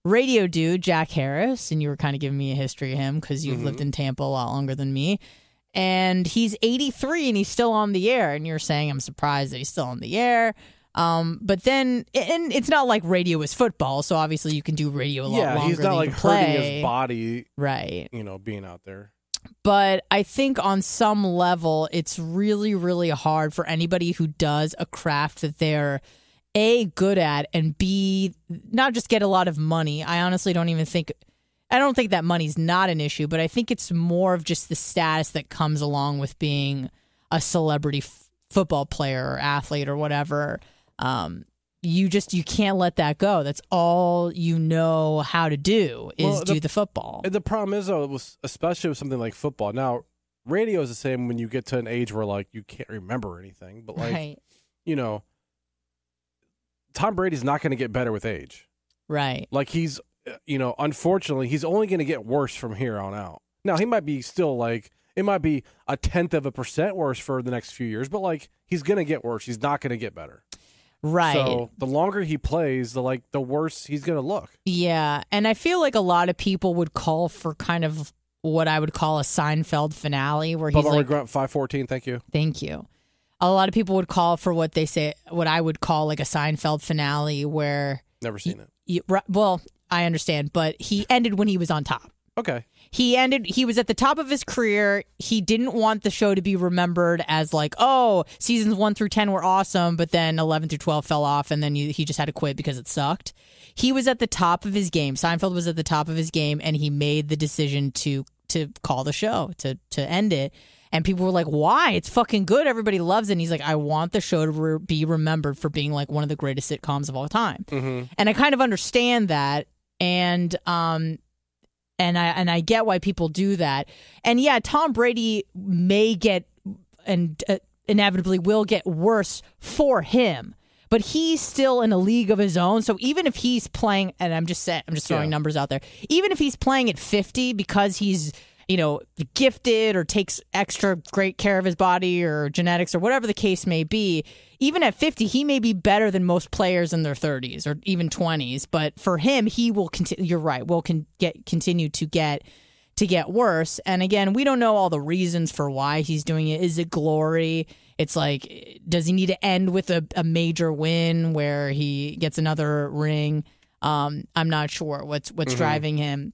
radio dude, Jack Harris, and you were kind of giving me a history of him because you've Mhm. lived in Tampa a lot longer than me. And he's 83 and he's still on the air. And you're saying, I'm surprised that he's still on the air. Um, but then, and it's not like radio is football, so obviously you can do radio a lot yeah, longer he's not like hurting his body, Right. you know, being out there. but I think on some level, it's really, really hard for anybody who does a craft that they're A, good at, and B, not just get a lot of money. I honestly don't even think. I don't think that money's not an issue, but I think it's more of just the status that comes along with being a celebrity f- football player or athlete or whatever. Um, you just you can't let that go. That's all you know how to do is Well, the- do the football. The problem is though, with, especially with something like football. Now, radio is the same when you get to an age where like you can't remember anything, but like right, you know, Tom Brady's not going to get better with age. right. Like he's, uh, you know, unfortunately, he's only going to get worse from here on out. Now he might be still like it might be a tenth of a percent worse for the next few years, but like he's going to get worse. He's not going to get better. Right. So the longer he plays, the like the worse he's going to look. Yeah, and I feel like a lot of people would call for kind of what I would call a Seinfeld finale, where he's Bubba like, Grunt five fourteen. Thank you. "Thank you." A lot of people would call for what they say, what I would call like a Seinfeld finale, where, Never seen it. you, well, I understand, but he ended when he was on top. Okay. He ended. He was at the top of his career. He didn't want the show to be remembered as like, oh, seasons one through ten were awesome, but then eleven through twelve fell off, and then he just had to quit because it sucked. He was at the top of his game. Seinfeld was at the top of his game, and he made the decision to to call the show to to end it. And people were like, "Why? It's fucking good. Everybody loves it." And he's like, "I want the show to re- be remembered for being like one of the greatest sitcoms of all time." And I kind of understand that. And um, and I and I get why people do that. And yeah, Tom Brady may get and uh, inevitably will get worse for him. But he's still in a league of his own. So even if he's playing, and I'm just saying, I'm just throwing Yeah. numbers out there. Even if he's playing at 50 because he's you know gifted or takes extra great care of his body or genetics or whatever the case may be, even at 50, he may be better than most players in their 30s or even 20s. But for him, he will continue. You're right. Will con- get continue to get to get worse. And again, we don't know all the reasons for why he's doing it. Is it glory? It's like, does he need to end with a, a major win where he gets another ring? Um, I'm not sure what's what's driving him,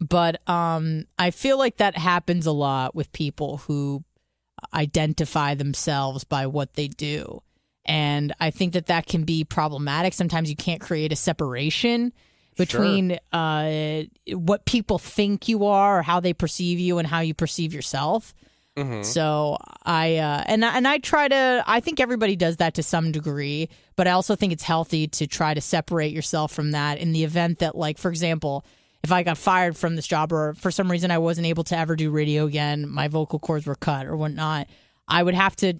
but um, I feel like that happens a lot with people who identify themselves by what they do. And I think that that can be problematic. Sometimes you can't create a separation between uh, what people think you are or how they perceive you and how you perceive yourself. So I uh, and I, and I try to. I think everybody does that to some degree, but I also think it's healthy to try to separate yourself from that in the event that, like, for example, if I got fired from this job or for some reason I wasn't able to ever do radio again, my vocal cords were cut or whatnot, I would have to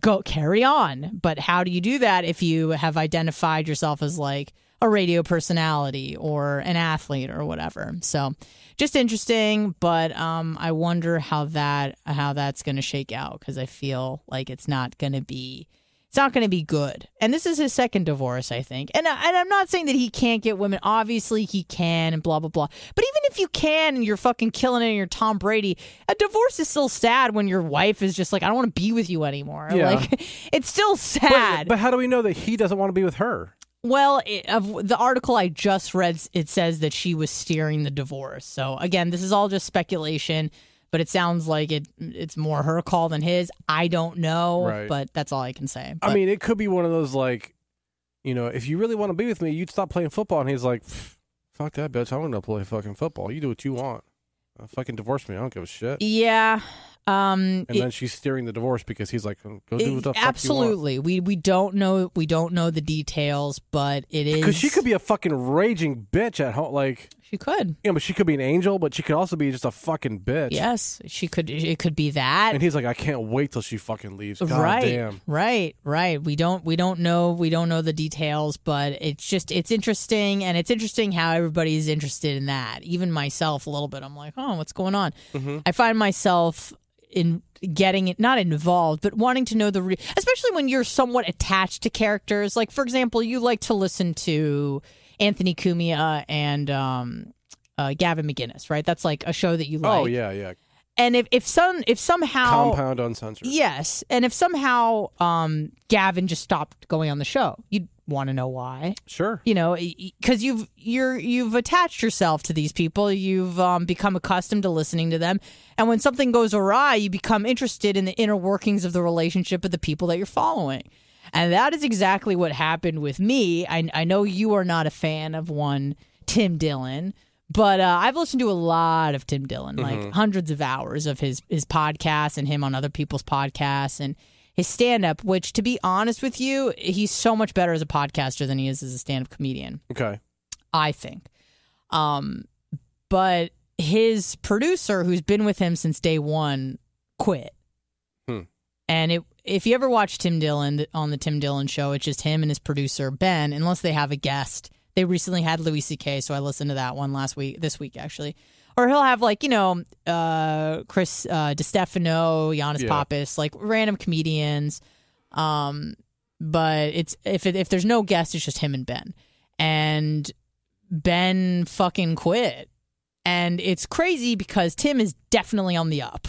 go carry on. But how do you do that if you have identified yourself as like a radio personality or an athlete or whatever? So just interesting, but um, I wonder how that how that's going to shake out because I feel like it's not going to be it's not going to be good. And this is his second divorce, I think. And, and I'm not saying that he can't get women. Obviously, he can, and blah, blah, blah. But even if you can and you're fucking killing it and you're Tom Brady, a divorce is still sad when your wife is just like, I don't want to be with you anymore. Yeah. Like, it's still But, sad. but how do we know that he doesn't want to be with her? Well, it, of the article I just read, it says that she was steering the divorce. So again, this is all just speculation, but it sounds like it it's more her call than his. I don't know, Right. but that's all I can say. I mean, it could be one of those like, you know, if you really want to be with me, you'd stop playing football. And he's like, fuck that bitch. I'm going to play fucking football. You do what you want. Uh, fucking divorce me. I don't give a shit. yeah, um, And it- then she's steering the divorce because he's like, go do it- what the fuck absolutely. We we don't know we don't know the details, but it is Because she could be a fucking raging bitch at home. Like, she could you know, but she could be an angel, but she could also be just a fucking bitch. yes she could it could be that And he's like, I can't wait till she fucking leaves. God right damn. right right we don't we don't know we don't know the details but it's just it's interesting and it's interesting how everybody's interested in that even myself a little bit i'm like oh what's going on i find myself in getting it not involved but wanting to know the re- especially when you're somewhat attached to characters like for example you like to listen to anthony cumia and um uh, Gavin McInnes, right? That's like a show that you like. Oh, yeah, yeah. And if if some if somehow Compound uncensored. yes, and if somehow um Gavin just stopped going on the show, you'd want to know why. Sure. You know, because you've you're you've attached yourself to these people. You've um, become accustomed to listening to them, and when something goes awry, you become interested in the inner workings of the relationship of the people that you're following. And that is exactly what happened with me. I, I know you are not a fan of one Tim Dillon, but uh, I've listened to a lot of Tim Dillon, like hundreds of hours of his his podcasts and him on other people's podcasts and his stand up. Which, to be honest with you, he's so much better as a podcaster than he is as a stand up comedian. Okay. I think. Um, but his producer, who's been with him since day one, quit. Hmm. And it, if you ever watch Tim Dillon on the Tim Dillon show, it's just him and his producer Ben, unless they have a guest. They recently had Louis C.K., so I listened to that one last week, this week actually. Or he'll have like you know uh, Chris uh, DiStefano, Yannis Yeah. Pappas, like random comedians. Um, but it's if it, if there's no guest, it's just him and Ben. And Ben fucking quit. And it's crazy because Tim is definitely on the up.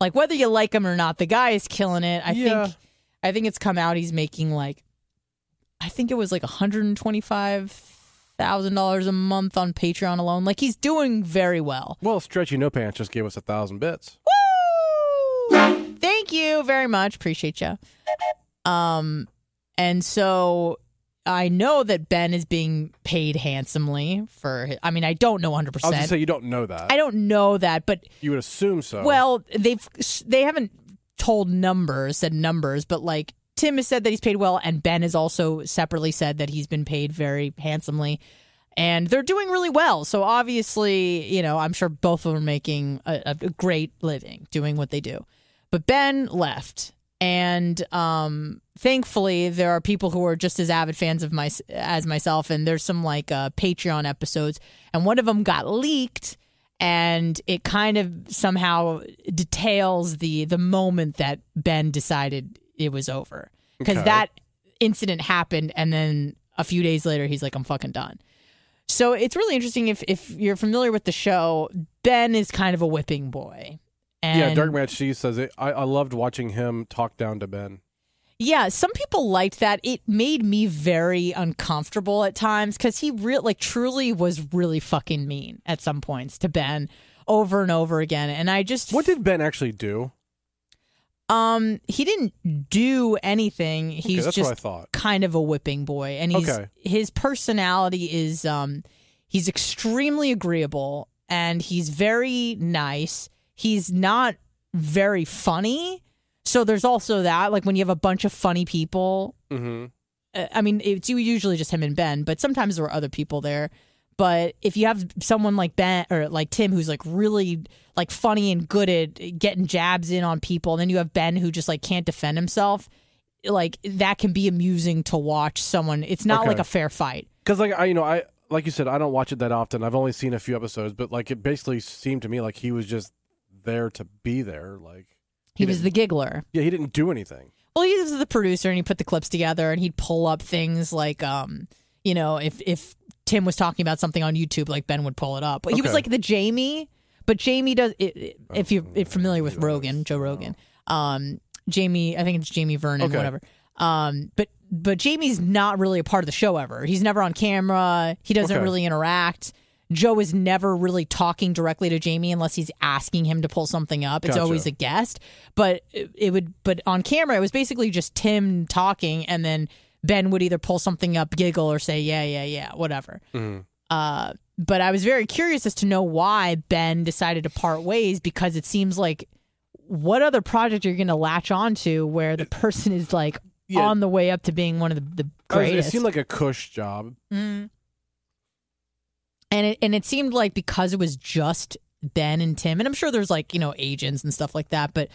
Like whether you like him or not, the guy is killing it. I Yeah. think I think it's come out he's making like I think it was like $125,000 a month on Patreon alone. Like he's doing very well. Well, Stretchy No Pants just gave us a thousand bits. Woo! Thank you very much. Appreciate you. Um, and so I know that Ben is being paid handsomely for. I mean, I don't know hundred percent. I was say you don't know that. I don't know that, but you would assume so. well, they've they haven't told numbers, said numbers, but like Tim has said that he's paid well, and Ben has also separately said that he's been paid very handsomely. And they're doing really well. So obviously, you know, I'm sure both of them are making a, a great living doing what they do. But Ben left. And um, thankfully, there are people who are just as avid fans of my as myself, and there's some like uh, Patreon episodes, and one of them got leaked, and it kind of somehow details the the moment that Ben decided it was over because Okay. that incident happened, and then a few days later, he's like, "I'm fucking done." So it's really interesting if if you're familiar with the show. Ben is kind of a whipping boy. And yeah, Dark Match she says it. I, I loved watching him talk down to Ben. Yeah, some people liked that. It made me very uncomfortable at times because he real like truly was really fucking mean at some points to Ben over and over again. And I just What did Ben actually do? Um he didn't do anything. He's that's just what I thought. kind of a whipping boy, and he's Okay. his personality is um he's extremely agreeable and he's very nice. He's not very funny. So there's also that like when you have a bunch of funny people Mm-hmm. uh, I mean, it's usually just him and Ben, but sometimes there were other people there. But if you have someone like Ben or like Tim who's like really like funny and good at getting jabs in on people, and then you have Ben who just like can't defend himself, like that can be amusing to watch someone. It's not Okay. like a fair fight. Because like I, you know, I like you said, I don't watch it that often. I've only seen a few episodes, but like it basically seemed to me like he was just there to be there. Like He, He was the giggler. yeah, he didn't do anything. Well, he was the producer and he put the clips together and he'd pull up things like, um, you know, if if Tim was talking about something on YouTube, like Ben would pull it up. But he was Okay. like the Jamie, but Jamie does. If you're if familiar with Rogan, Joe Rogan, um, Jamie, I think it's Jamie Vernon, Okay. whatever. Um, but but Jamie's not really a part of the show ever. He's never on camera. He doesn't Okay. really interact. Joe is never really talking directly to Jamie unless he's asking him to pull something up. It's Gotcha. always a guest. But it, it would but on camera it was basically just Tim talking and then Ben would either pull something up, giggle, or say, Yeah, yeah, yeah, whatever. Mhm. Uh but I was very curious as to know why Ben decided to part ways because it seems like what other project you're gonna latch onto where the person is like Yeah. on the way up to being one of the, the greatest. It seemed like a cush job. Mm. And it and it seemed like because it was just Ben and Tim, and I'm sure there's like you know agents and stuff like that, but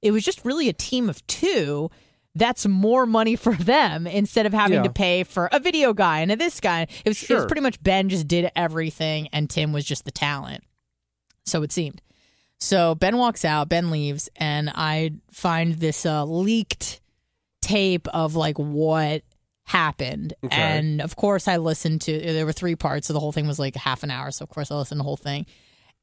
it was just really a team of two. That's more money for them instead of having Yeah. to pay for a video guy and a this guy. It was, it was pretty much Ben just did everything, and Tim was just the talent. So it seemed. So Ben walks out, Ben leaves, and I find this uh, leaked tape of like what happened. Okay. And of course, I listened to. There were three parts, so the whole thing was like half an hour. So of course, I listened to the whole thing.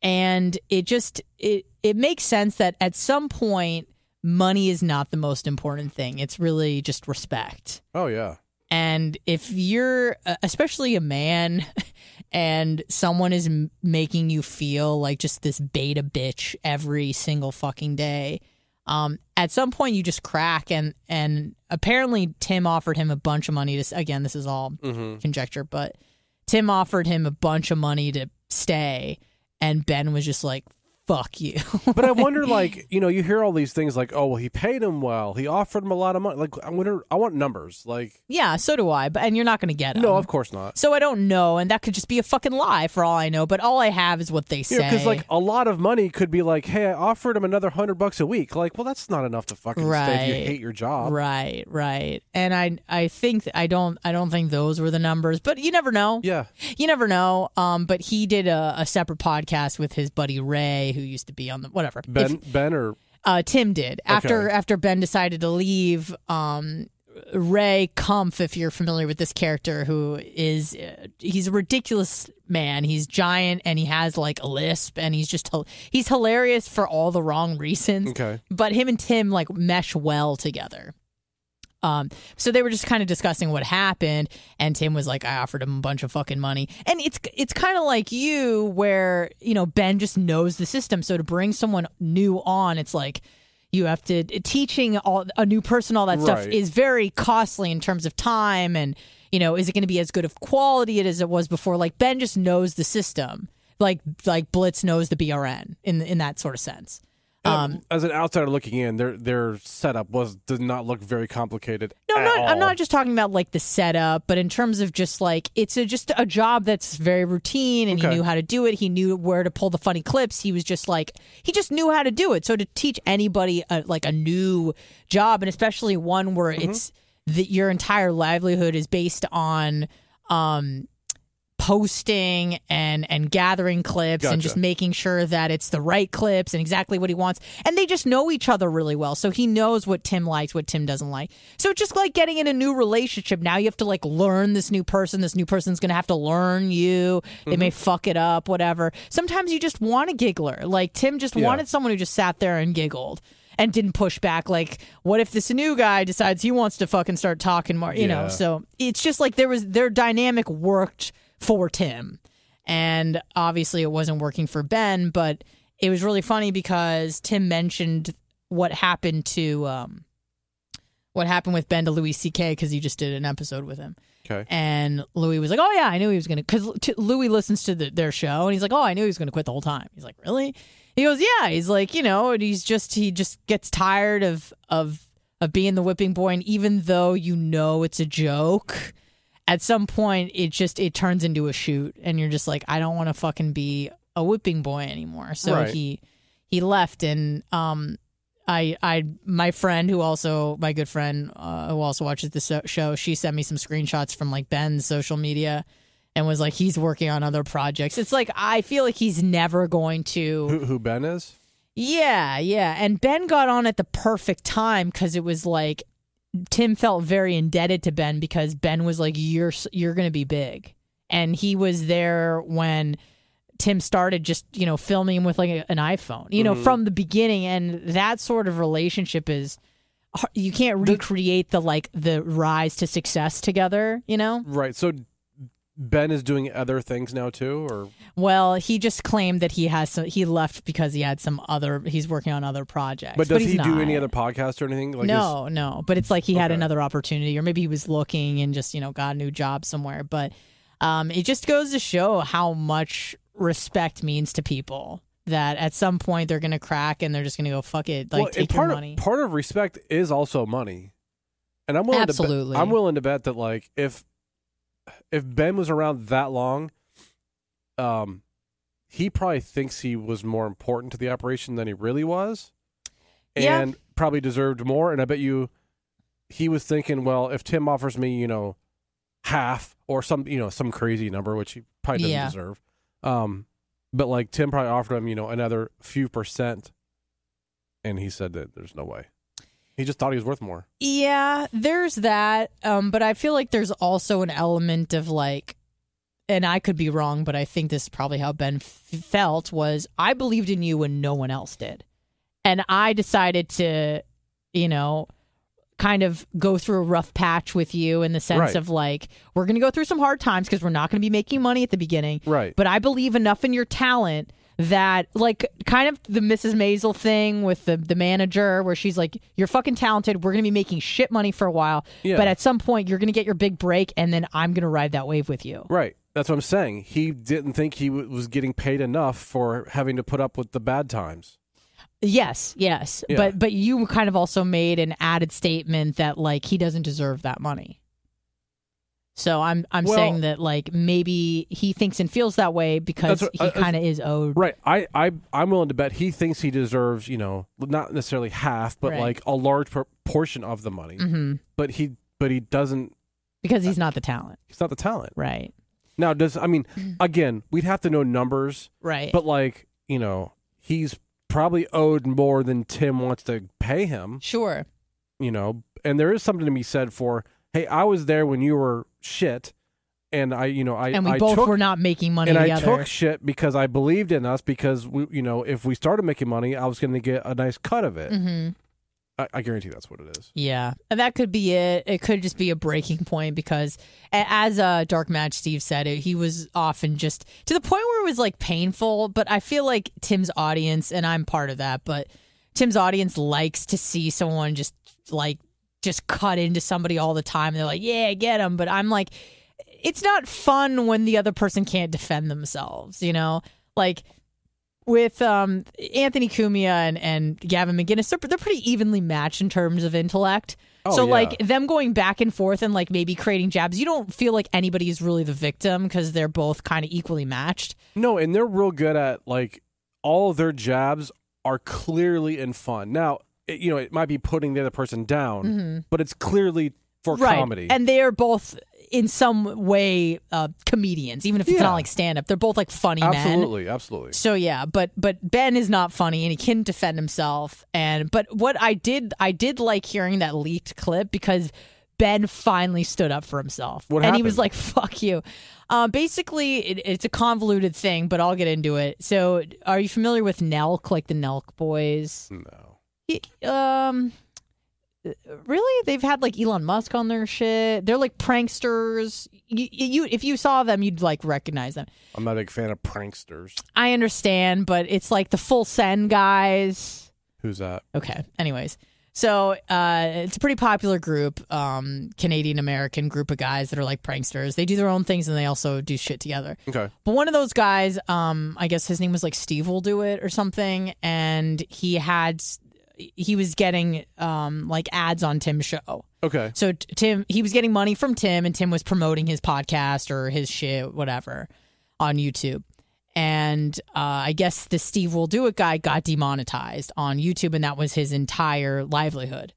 and it just it it makes sense that at some point money is not the most important thing. It's really just respect. Oh yeah. And if you're, uh, especially a man, and someone is m- making you feel like just this beta bitch every single fucking day, um, at some point you just crack. And and apparently Tim offered him a bunch of money to. Again, this is all Mm-hmm. conjecture, but Tim offered him a bunch of money to stay, and Ben was just like, "Fuck you." But I wonder, like, you know, you hear all these things like, oh, well, he paid him well. He offered him a lot of money. Like, I wonder, I want numbers. Like, yeah, so do I. But and you're not going to get them. no, of course not. So I don't know, and that could just be a fucking lie for all I know. But all I have is what they say. Yeah, because like a lot of money could be like, hey, I offered him another hundred bucks a week. Like, well, that's not enough to fucking stay if you hate your job. Right, right. And I I think I don't I don't think those were the numbers, but you never know. Yeah, You never know. Um but he did a, a separate podcast with his buddy Ray who used to be on the whatever. Ben, If- Ben, or uh Tim did. After Okay. after Ben decided to leave um Ray Kumpf, if you're familiar with this character, who is uh, he's a ridiculous man. He's giant and he has like a lisp, and he's just he's hilarious for all the wrong reasons okay, but him and Tim like mesh well together. Um, so they were just kind of discussing what happened, and Tim was like, "I offered him a bunch of fucking money," and it's it's kind of like you, where you know Ben just knows the system. So to bring someone new on, it's like you have to teaching all a new person all that stuff is very costly in terms of time, and you know, is it going to be as good of quality as it was before? Like Ben just knows the system, like like Blitz knows the BRN in in that sort of sense. Um, as an outsider looking in, their their setup was did not look very complicated. No, I'm not. I'm not just talking about like the setup, but in terms of just like it's a, just a job that's very routine, and Okay. he knew how to do it. He knew where to pull the funny clips. He was just like he just knew how to do it. So to teach anybody a, like a new job, and especially one where Mm-hmm. it's that your entire livelihood is based on um posting and and gathering clips and just making sure that it's the right clips and exactly what he wants. And they just know each other really well. So he knows what tim likes what tim doesn't like. So it's just like getting in a new relationship. Now you have to like learn this new person. This new person's gonna have to learn you. They may mm-hmm. fuck it up whatever. Sometimes you just want a giggler. Like tim just Yeah. wanted someone who just sat there and giggled and didn't push back. Like what if this new guy decides he wants to fucking start talking more? You know so it's just like there was their dynamic worked for tim and obviously it wasn't working for ben but it was really funny because tim mentioned what happened to um what happened with ben to louis ck because he just did an episode with him Okay. and Louis was like, "Oh yeah, I knew he was gonna." Because t- Louis listens to the, their show, and he's like, "Oh, I knew he was gonna quit the whole time." He's like, "Really?" He goes, "Yeah." He's like, you know, and he's just he just gets tired of of of being the whipping boy, and even though you know it's a joke, at some point it just it turns into a shoot, and you're just like, I don't want to fucking be a whipping boy anymore. So Right. he he left, and um. I, I, my friend who also, my good friend uh, who also watches the so- show, she sent me some screenshots from like Ben's social media, and was like, he's working on other projects. It's like I feel like he's never going to. Who, who Ben is? Yeah, yeah. And Ben got on at the perfect time because it was like Tim felt very indebted to Ben because Ben was like, "You're you're going to be big," and he was there when Tim started just you know filming him with like a, an iPhone, you know, mm-hmm. from the beginning, and that sort of relationship is you can't recreate the like the rise to success together, you know. Right. So Ben is doing other things now too, or Well, he just claimed that he has some. He left because he had some other. He's working on other projects. but does he do any other podcasts or anything? Like no, no. But it's like he had another opportunity, or maybe he was looking and just you know got a new job somewhere. But um, it just goes to show how much respect means to people. That at some point they're gonna crack and they're just gonna go fuck it, like well, take part your money. Of, part of respect is also money, and I'm willing Absolutely. to bet, I'm willing to bet that like if if Ben was around that long, um, he probably thinks he was more important to the operation than he really was, Yeah. and probably deserved more. And I bet you he was thinking, well, if Tim offers me, you know, half or some, you know, some crazy number, which he probably doesn't Yeah. deserve. Um, but like Tim probably offered him, you know, another few percent, and he said that there's no way. He just thought he was worth more. Yeah, there's that. Um, but I feel like there's also an element of like and I could be wrong, but I think this is probably how Ben f- felt was I believed in you when no one else did. And I decided to, you know, kind of go through a rough patch with you in the sense Right. of like, we're going to go through some hard times because we're not going to be making money at the beginning. Right. But I believe enough in your talent that, like, kind of the Mrs. Maisel thing with the, the manager where she's like, you're fucking talented. We're going to be making shit money for a while. Yeah. But at some point, you're going to get your big break, and then I'm going to ride that wave with you. Right. That's what I'm saying. He didn't think he w- was getting paid enough for having to put up with the bad times. Yes, yes. Yeah. But but you kind of also made an added statement that like he doesn't deserve that money. So I'm I'm Well- saying that like maybe he thinks and feels that way because what- he uh, uh, kind of is owed. Right. I, I, I'm willing to bet he thinks he deserves, you know, not necessarily half, but Right. like a large proportion of the money. hmm But he, but he doesn't. Because he's not the talent. He's not the talent. Right. Now, does I mean, again, we'd have to know numbers, Right. but like, you know, he's probably owed more than Tim wants to pay him. sure. you know, and there is something to be said for, hey, I was there when you were shit, and I, you know, I And we I both took, were not making money and I took shit because I believed in us because we, you know, if we started making money, I was going to get a nice cut of it. hmm I, I guarantee that's what it is. Yeah, and that could be it. It could just be a breaking point because, a- as uh, Dark Match Steve said, it, he was often just to the point where it was like painful. But I feel like Tim's audience, and I'm part of that, but Tim's audience likes to see someone just like just cut into somebody all the time. They're like, "Yeah, get him," but I'm like, it's not fun when the other person can't defend themselves. You know, like with um, Anthony Cumia and, and Gavin McInnes, they're, they're pretty evenly matched in terms of intellect. Oh, so yeah. like them going back and forth and like maybe creating jabs, you don't feel like anybody is really the victim because they're both kind of equally matched. No, and they're real good at like all of their jabs are clearly in fun. Now, it, you know, it might be putting the other person down, but it's clearly for Mm-hmm. right. comedy. And they are both in some way uh, comedians, even if it's Yeah. not like stand up. They're both like funny men. absolutely, absolutely. So yeah, but but Ben is not funny and he can defend himself. And but what I did I did like hearing that leaked clip because Ben finally stood up for himself. What and he was like, "Fuck you." Uh, basically, it, it's a convoluted thing, but I'll get into it. So, are you familiar with Nelk, like the Nelk boys? No. Um, really, they've had like Elon Musk on their shit. They're like pranksters. You, you if you saw them, you'd like recognize them. I'm not a big fan of pranksters. I understand, but it's like the full send guys. Who's that? Okay. Anyways, so uh, it's a pretty popular group, um, Canadian American group of guys that are like pranksters. They do their own things and they also do shit together. Okay. But one of those guys, um, I guess his name was like Steve will do it or something, and he had he was getting um like ads on Tim's show. Okay. So t- Tim, he was getting money from Tim, and Tim was promoting his podcast or his shit, whatever, on YouTube. And uh, I guess the Steve Will Do It guy got demonetized on YouTube, and that was his entire livelihood.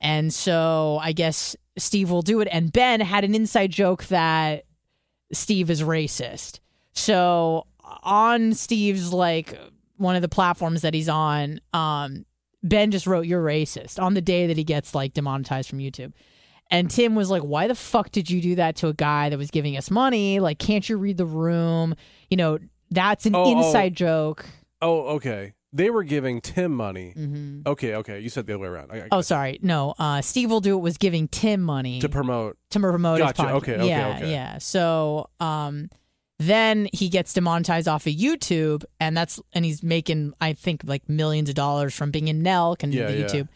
And so I guess Steve Will Do It and Ben had an inside joke that Steve is racist. So on Steve's like one of the platforms that he's on, um, Ben just wrote "You're racist" on the day that he gets like demonetized from YouTube. And Tim was like, "Why the fuck did you do that to a guy that was giving us money? Like, can't you read the room? You know, that's an Oh, oh. inside joke." Oh, okay. They were giving Tim money. hmm Okay, okay. You said the other way around. I, I, Oh, sorry, no. Uh, Steve will do it was giving Tim money To promote. to promote Gotcha. his podcast. Okay, okay, yeah, okay. yeah. So, um, then he gets demonetized off of YouTube, and that's and he's making I think like millions of dollars from being in Nelk and Yeah, the yeah. YouTube.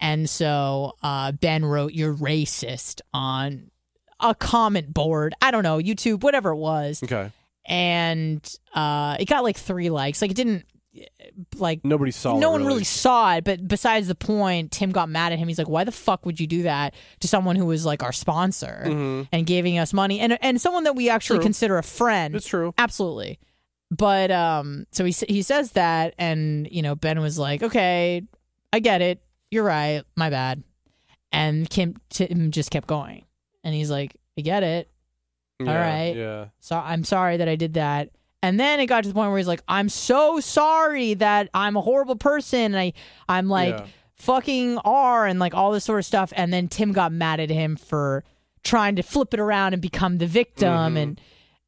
And so uh, Ben wrote "You're racist" on a comment board. I don't know YouTube, whatever it was, Okay. and uh, it got like three likes. Like it didn't like Nobody saw. It. No it, one really. really saw it, but besides the point, Tim got mad at him. He's like, "Why the fuck would you do that to someone who was like our sponsor Mhm. and giving us money and and someone that we actually True. consider a friend?" It's true. Absolutely. But um, so he he says that, and you know, Ben was like, "Okay, I get it. You're right. My bad." And Kim Tim just kept going, and he's like, "I get it. Yeah, right. Yeah. So I'm sorry that I did that." And then it got to the point where he's like, "I'm so sorry that I'm a horrible person." And I I'm like Yeah. fucking R and like all this sort of stuff. And then Tim got mad at him for trying to flip it around and become the victim. Mhm. And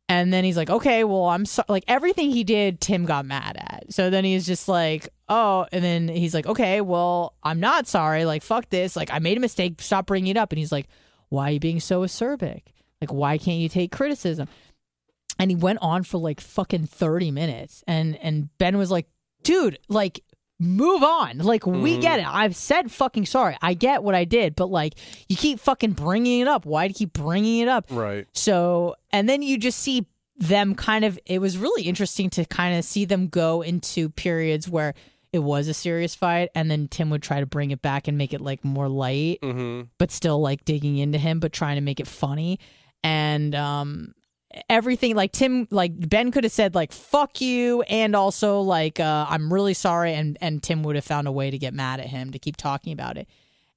And then he's like, okay, well, I'm so like everything he did, Tim got mad at. So then he's just like, oh, and then he's like, okay, well, I'm not sorry. Like, fuck this. Like, I made a mistake. Stop bringing it up. And he's like, why are you being so acerbic? Like, why can't you take criticism? And he went on for like fucking 30 minutes. And and Ben was like, dude, like, move on. Like, we get it. I've said fucking sorry. I get what I did, but like, you keep fucking bringing it up. Why do you keep bringing it up? Right. So, and then you just see them kind of, it was really interesting to kind of see them go into periods where it was a serious fight, and then Tim would try to bring it back and make it like more light, Mm-hmm. but still like digging into him, but trying to make it funny. And, um, everything like tim like ben could have said like fuck you and also like uh i'm really sorry and and tim would have found a way to get mad at him to keep talking about it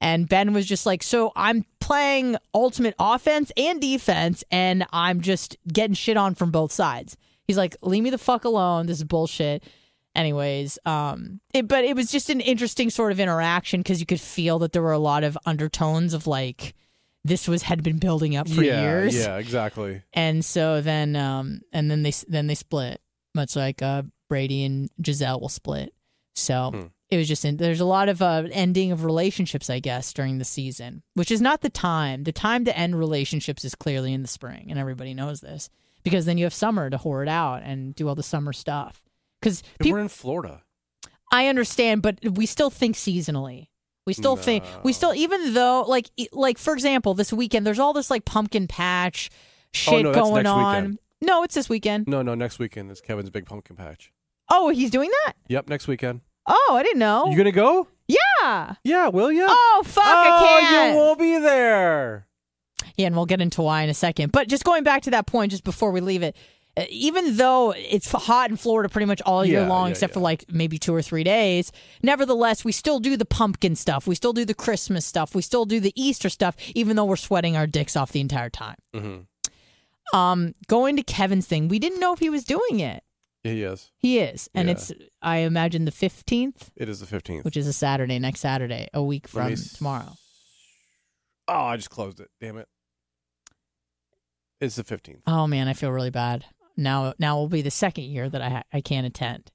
and Ben was just like, So I'm playing ultimate offense and defense, and I'm just getting shit on from both sides. He's like, Leave me the fuck alone. This is bullshit. Anyways, um, it, but it was just an interesting sort of interaction because you could feel that there were a lot of undertones of like, this was had been building up for yeah, years Yeah, exactly. and so then um and then they then they split much like uh brady and Gisele will split so Hmm. it was just in, there's a lot of uh ending of relationships i guess during the season which is not the time the time to end relationships is clearly in the spring and everybody knows this because then you have summer to whore it out and do all the summer stuff because And we're in Florida. I understand, but we still think seasonally. We still think we still even though like like for example, this weekend there's all this like pumpkin patch oh, shit Oh, no, going on. weekend. No, it's this weekend. No, no. Next weekend is Kevin's big pumpkin patch. Oh, he's doing that? Yep, next weekend. Oh, I didn't know. You gonna go? yeah. Yeah, will you? Oh fuck, oh, I can't. you won't be there. Yeah, and we'll get into why in a second. But just going back to that point, just before we leave it, even though it's hot in Florida pretty much all year Yeah, long, yeah, except for like maybe two or three days, nevertheless, we still do the pumpkin stuff. We still do the Christmas stuff. We still do the Easter stuff, even though we're sweating our dicks off the entire time. Mm-hmm. Um, going to Kevin's thing, we didn't know if he was doing it. He is. He is, and Yeah. it's I imagine the fifteenth, It is the fifteenth. which is a Saturday, next Saturday, a week from s- tomorrow. Oh, I just closed it. Damn it. It's the fifteenth. Oh man, I feel really bad. Now, now will be the second year that I ha- I can't attend.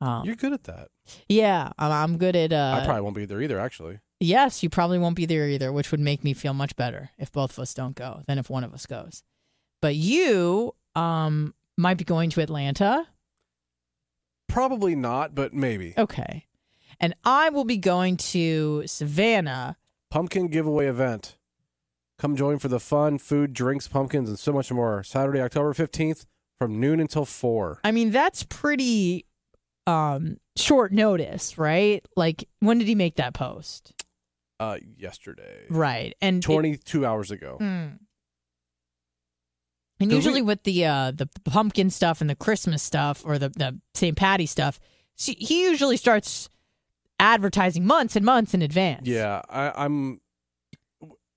Um, You're good at that. yeah, I'm, I'm good at. Uh, I probably won't be there either. Actually. yes, you probably won't be there either, which would make me feel much better if both of us don't go than if one of us goes. But you um might be going to Atlanta. Probably not, but maybe. Okay, and I will be going to Savannah. Pumpkin giveaway event. Come join for the fun, food, drinks, pumpkins, and so much more. Saturday, October fifteenth, from noon until four. I mean, that's pretty um short notice, right? Like, when did he make that post? Uh, yesterday, Right, and it- twenty-two hours ago. Mm. And usually we- with the uh, the pumpkin stuff and the Christmas stuff or the the St. Patty stuff, he usually starts advertising months and months in advance. Yeah, I, I'm.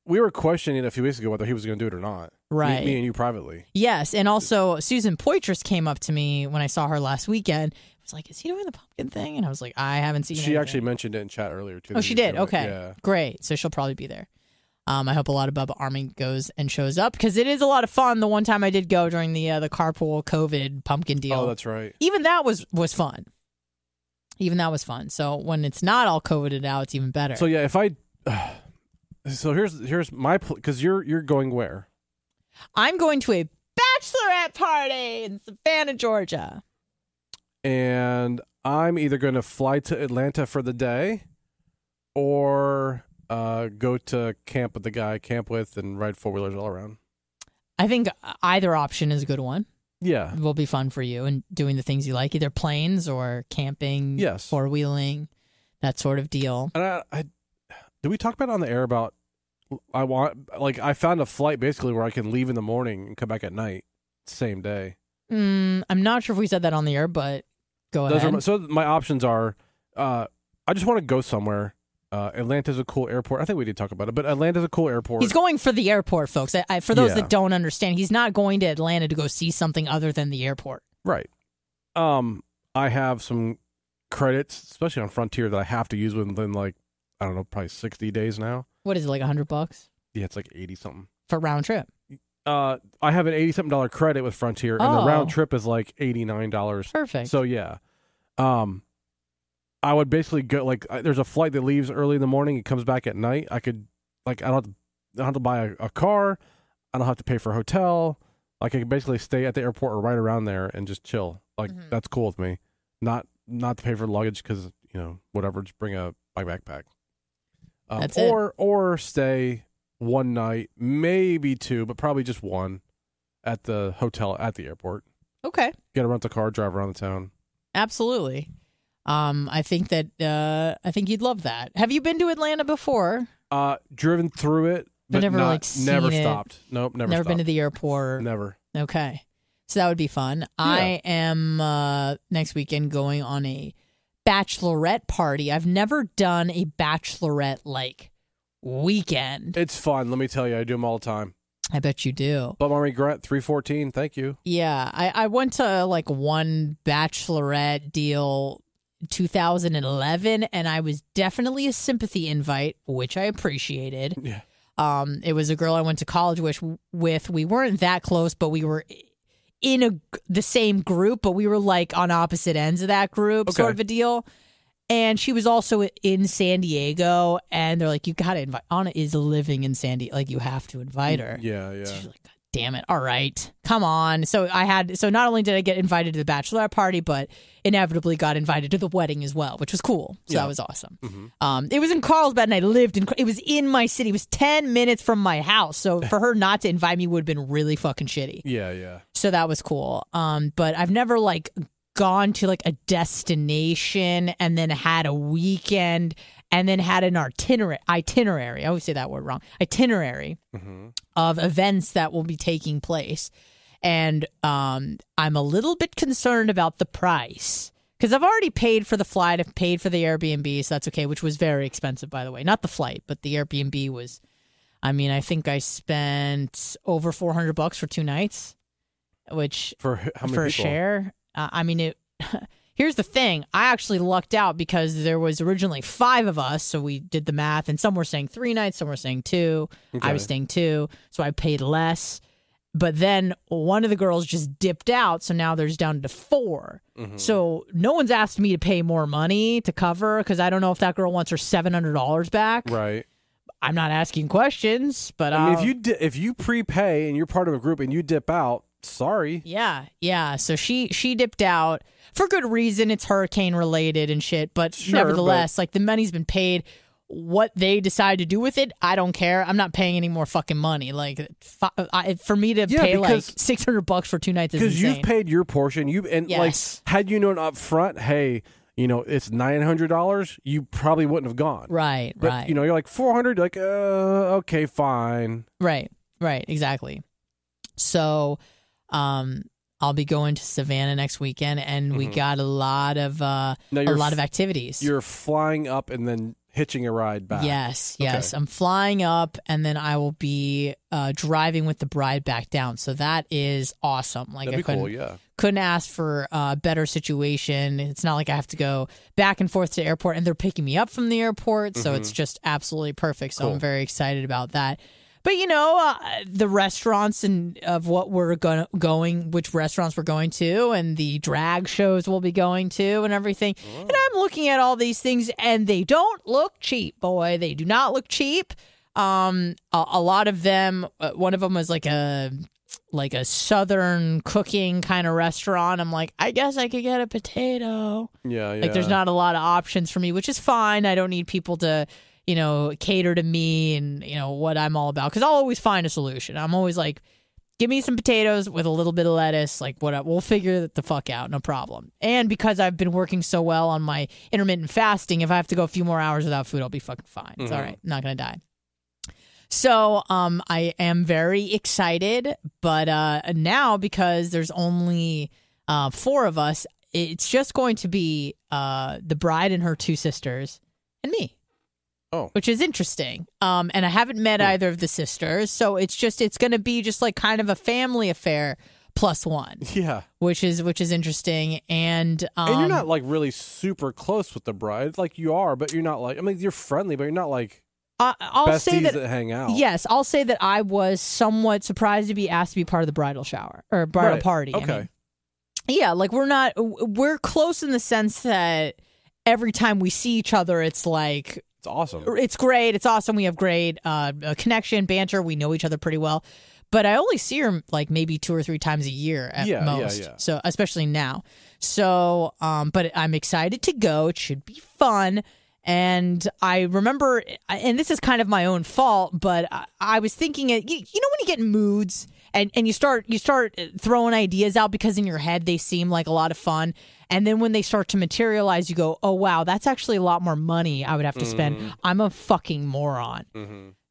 We were questioning a few weeks ago whether he was going to do it or not. Right. Me, and you privately. Yes, and also Susan Poitras came up to me when I saw her last weekend. I was like, "Is he doing the pumpkin thing?" And I was like, "I haven't seen." She anything." actually mentioned it in chat earlier too. Oh, she did. Okay, Yeah. great. So she'll probably be there. Um, I hope a lot of Bubba Army goes and shows up because it is a lot of fun. The one time I did go during the uh, the carpool COVID pumpkin deal. Oh, that's right. even that was was fun. Even that was fun. So when it's not all coveted out, it's even better. So yeah, if I. so here's here's my because you're you're going where? I'm going to a bachelorette party in Savannah, Georgia. and I'm either going to fly to Atlanta for the day or uh, go to camp with the guy I camp with and ride four wheelers all around. I think either option is a good one. Yeah. It will be fun for you and doing the things you like, either planes or camping, Yes. four wheeling, that sort of deal. And I, I did we talk about on the air about I want like I found a flight basically where I can leave in the morning and come back at night same day. Mm, I'm not sure if we said that on the air, but go Those ahead. are my, so my options are uh, I just want to go somewhere. Uh, Atlanta's a cool airport. I think we did talk about it, but Atlanta's a cool airport. He's going for the airport, folks. I, I, for those Yeah. that don't understand, he's not going to Atlanta to go see something other than the airport. Right. Um, I have some credits, especially on Frontier, that I have to use within like I don't know, probably sixty days now. What is it, like a hundred bucks Yeah, it's like eighty something. for round trip? Uh, I have an eighty something dollar credit with Frontier, and Oh. the round trip is like eighty nine dollars. Perfect. So yeah, um, I would basically go like uh, there's a flight that leaves early in the morning, it comes back at night. I could like I don't have to, I don't have to buy a, a car. I don't have to pay for a hotel. Like I can basically stay at the airport or right around there and just chill. Like Mhm. that's cool with me. Not not to pay for luggage because you know whatever. Just bring a my backpack. Um, That's it. or or stay one night, maybe two, but probably just one at the hotel at the airport. okay. Get a rental car, drive around the town. Absolutely. Um, I think that uh, I think you'd love that. Have you been to Atlanta before? Uh, driven through it, but never, not, like, never it. stopped. Nope, never. Never been to the airport. Never. Okay. So that would be fun. I am uh, next weekend going on a bachelorette party. I've never done a bachelorette like weekend. It's fun. Let me tell you, I do them all the time. I bet you do. But my regret, three fourteen. Thank you. Yeah, I, I went to like one bachelorette deal 2011 and I was definitely a sympathy invite, which I appreciated. Yeah. Um, it was a girl I went to college with. With we weren't that close, but we were in a the same group, but we were like on opposite ends of that group, sort of a deal. And she was also in San Diego, and they're like, "You got to invite." Anna is living in San Diego, like you have to invite mm, her. Yeah, yeah. So she's like, damn it. All right. Come on. So I had, so not only did I get invited to the bachelorette party, but inevitably got invited to the wedding as well, which was cool. So Yeah. that was awesome. Mhm. Um, it was in Carlsbad and I lived in, it was in my city. It was 10 minutes from my house. So for her not to invite me would have been really fucking shitty. Yeah, yeah. So that was cool. Um, but I've never like gone to like a destination and then had a weekend and then had an itinerary itinerary. I always say that word wrong. Itinerary hmm of events that will be taking place. And um, I'm a little bit concerned about the price because I've already paid for the flight, I've paid for the Airbnb, so that's okay, which was very expensive, by the way. Not the flight, but the Airbnb was. I mean, I think I spent over 400 bucks for two nights, which For how many for a people? share. Uh, I mean, it. Here's the thing: I actually lucked out because there was originally five of us, so we did the math, and some were saying three nights, some were saying two. I was Okay. staying two, so I paid less. But then one of the girls just dipped out, so now there's down to 4 Mhm. So no one's asked me to pay more money to cover because I don't know if that girl wants her seven hundred dollars back. Right. I'm not asking questions, but I mean, if you di- if you prepay and you're part of a group and you dip out, sorry. Yeah, yeah. So she she dipped out for good reason. It's hurricane related and shit, but Sure, nevertheless, like the money's been paid. What they decide to do with it, I don't care. I'm not paying any more fucking money. Like I, for me to Yeah, pay like six hundred bucks for two nights is Because you've paid your portion. You and Yes. like had you known up front, hey, you know it's nine hundred dollars. You probably wouldn't have gone. right, But right, you know you're like four hundred. Like, uh, okay, fine. right, right. Exactly. So, um, I'll be going to Savannah next weekend, and we Mhm. got a lot of uh, a lot of activities. You're flying up and then hitching a ride back. Yes, Okay. yes. I'm flying up and then I will be uh, driving with the bride back down. So that is awesome. Like that'd I be couldn't, cool. Yeah. couldn't ask for a better situation. It's not like I have to go back and forth to the airport and they're picking me up from the airport. So it's just absolutely perfect. So Mm-hmm. Cool. I'm very excited about that. But you know, uh, the restaurants and of what we're going going, which restaurants we're going to, and the drag shows we'll be going to, and everything. And I'm looking at all these things, and they don't look cheap, boy. They do not look cheap. Um, a, a lot of them. Uh, one of them was like a like a southern cooking kind of restaurant. I'm like, I guess I could get a potato. Yeah. Yeah. Like there's not a lot of options for me, which is fine. I don't need people to, you know, cater to me and, you know, what I'm all about cuz I'll always find a solution. I'm always like give me some potatoes with a little bit of lettuce, like what we'll figure the fuck out, no problem. And because I've been working so well on my intermittent fasting, if I have to go a few more hours without food, I'll be fucking fine. It's all Mhm. right. I'm not going to die. So, um, I am very excited, but uh, now because there's only uh, four of us, it's just going to be uh, the bride and her two sisters and me. Oh. which is interesting. Um, and I haven't met Hmm. either of the sisters, so it's just it's going to be just like kind of a family affair plus one, Yeah. which is which is interesting. And um, and you're not like really super close with the bride. Like you are, but you're not like. I mean, you're friendly, but you're not like Uh, I'll say that. that, hang out. Yes, I'll say that I was somewhat surprised to be asked to be part of the bridal shower or bridal Right. party. I Okay. mean. Yeah, like we're not we're close in the sense that every time we see each other it's like It's awesome. it's great, it's awesome, we have great uh uh, connection, banter, we know each other pretty well. But I only see her like maybe two or three times a year at Yeah, yeah, most. yeah. So especially now. So um but I'm excited to go. It should be fun. And I remember, and this is kind of my own fault, but I, I was thinking, it. You, you know, when you get in moods and, and you start you start throwing ideas out because in your head they seem like a lot of fun, and then when they start to materialize, you go, "Oh wow, that's actually a lot more money I would have to spend." I'm a fucking moron.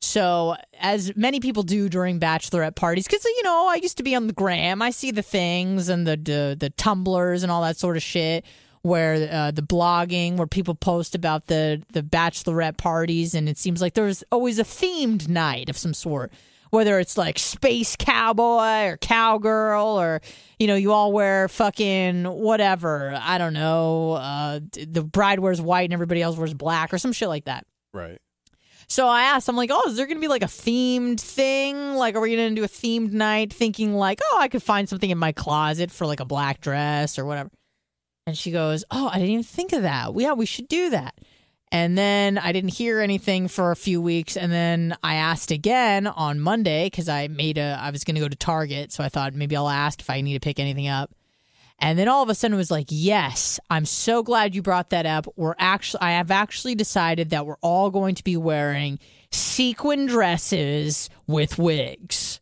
So, as many people do during bachelorette parties, because you know, I used to be on the gram. I see the things and the the, the tumblers and all that sort of shit. Where uh, the blogging, where people post about the the bachelorette parties, and it seems like there's always a themed night of some sort. Whether it's like space cowboy or cowgirl, or you know, you all wear fucking whatever. I don't know. Uh, the bride wears white and everybody else wears black, or some shit like that. Right. So I asked, I'm like, oh, is there going to be like a themed thing? Like, are we going to do a themed night? Thinking like, oh, I could find something in my closet for like a black dress or whatever. And she goes, oh, I didn't even think of that. Yeah, we should do that. And then I didn't hear anything for a few weeks. And then I asked again on Monday because I made a, I was going to go to Target. So I thought maybe I'll ask if I need to pick anything up. And then all of a sudden it was like, yes, I'm so glad you brought that up. We're actually, I have actually decided that we're all going to be wearing sequin dresses with wigs.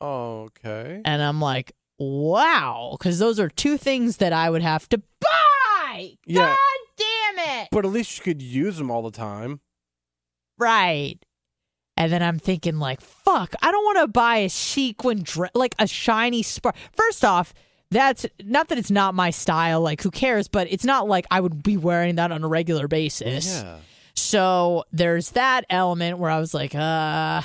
Okay. And I'm like, wow, because those are two things that I would have to buy. Yeah. God it. But at least you could use them all the time. Right. And then I'm thinking, like, fuck, I don't want to buy a sequin dress, like a shiny spark. First off, that's not that it's not my style. Like, who cares? But it's not like I would be wearing that on a regular basis. Yeah. So there's that element where I was like, uh,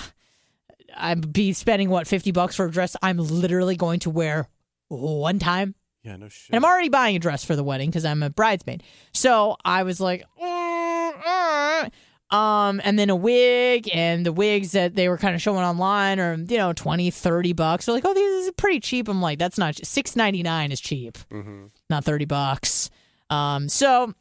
I'd be spending what, 50 bucks for a dress I'm literally going to wear one time. Yeah, no shit. And I'm already buying a dress for the wedding because I'm a bridesmaid. So I was like, "Mm, uh." um, and then a wig and the wigs that they were kind of showing online are, you know, 20, 30 bucks. They're like, oh, these are pretty cheap. I'm like, that's not, six ninety nine is cheap, hmm not 30 bucks. Um, so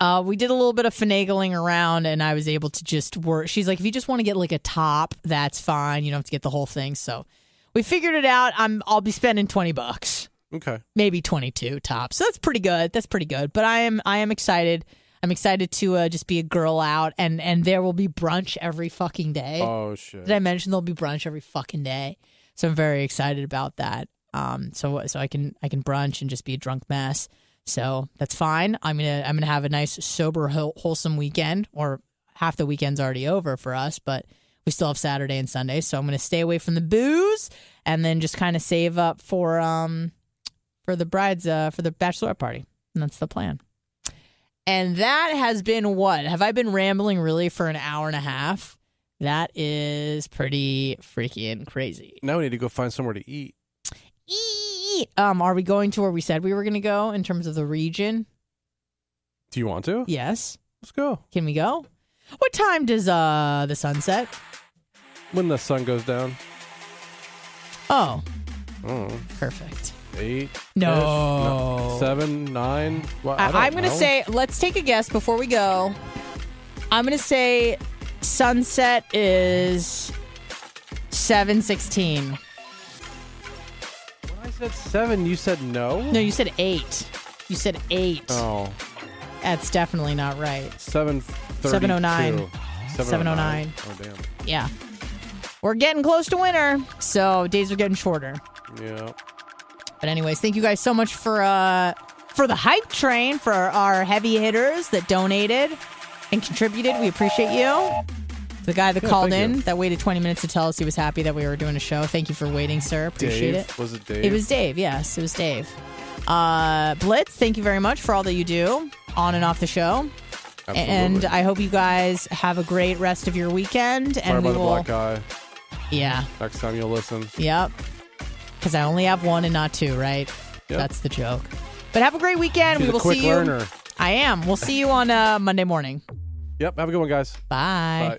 uh, we did a little bit of finagling around and I was able to just work. She's like, if you just want to get like a top, that's fine. You don't have to get the whole thing. So we figured it out. I'm, I'll be spending 20 bucks Okay. maybe 22 tops. So that's pretty good. That's pretty good. But I am I am excited. I'm excited to uh, just be a girl out and and there will be brunch every fucking day. Oh shit. Did I mention there'll be brunch every fucking day? So I'm very excited about that. Um so so I can I can brunch and just be a drunk mess. So that's fine. I'm going to I'm going to have a nice sober wholesome weekend or half the weekend's already over for us, but we still have Saturday and Sunday. So I'm going to stay away from the booze and then just kind of save up for um for the bride's uh for the bachelorette party. And that's the plan. And that has been what? Have I been rambling really for an hour and a half? That is pretty freaking crazy. now we need to go find somewhere to eat. Eee. Um, are we going to where we said we were going to go in terms of the region? Do you want to? Yes. Let's go. Can we go? What time does uh the sunset? When the sun goes down. Oh, Oh, perfect. Eight. No. Seven, nine. Well, I don't I, am going to say, let's take a guess before we go. I'm going to say sunset is 716. When I said seven, you said no. No, you said 8. You said 8. Oh, That's definitely not right. seven. 709. 709. Oh damn. Yeah. We're getting close to winter, so days are getting shorter. Yeah. But anyways, thank you guys so much for uh for the hype train for our heavy hitters that donated and contributed. We appreciate you. The guy that Yeah, called in you. that waited 20 minutes to tell us he was happy that we were doing a show. Thank you for waiting, sir. Appreciate Dave. it. Was it Dave? It was Dave. Yes, it was Dave. Uh, Blitz, thank you very much for all that you do on and off the show. Absolutely. And I hope you guys have a great rest of your weekend. Sorry and we about the will, yeah, Next time you'll listen. yep. Because I only have one and not two, right? Yep. That's the joke. But have a great weekend. She's we will see you. learner. I am. We'll see you on uh, Monday morning. Yep. Have a good one, guys. Bye. Bye.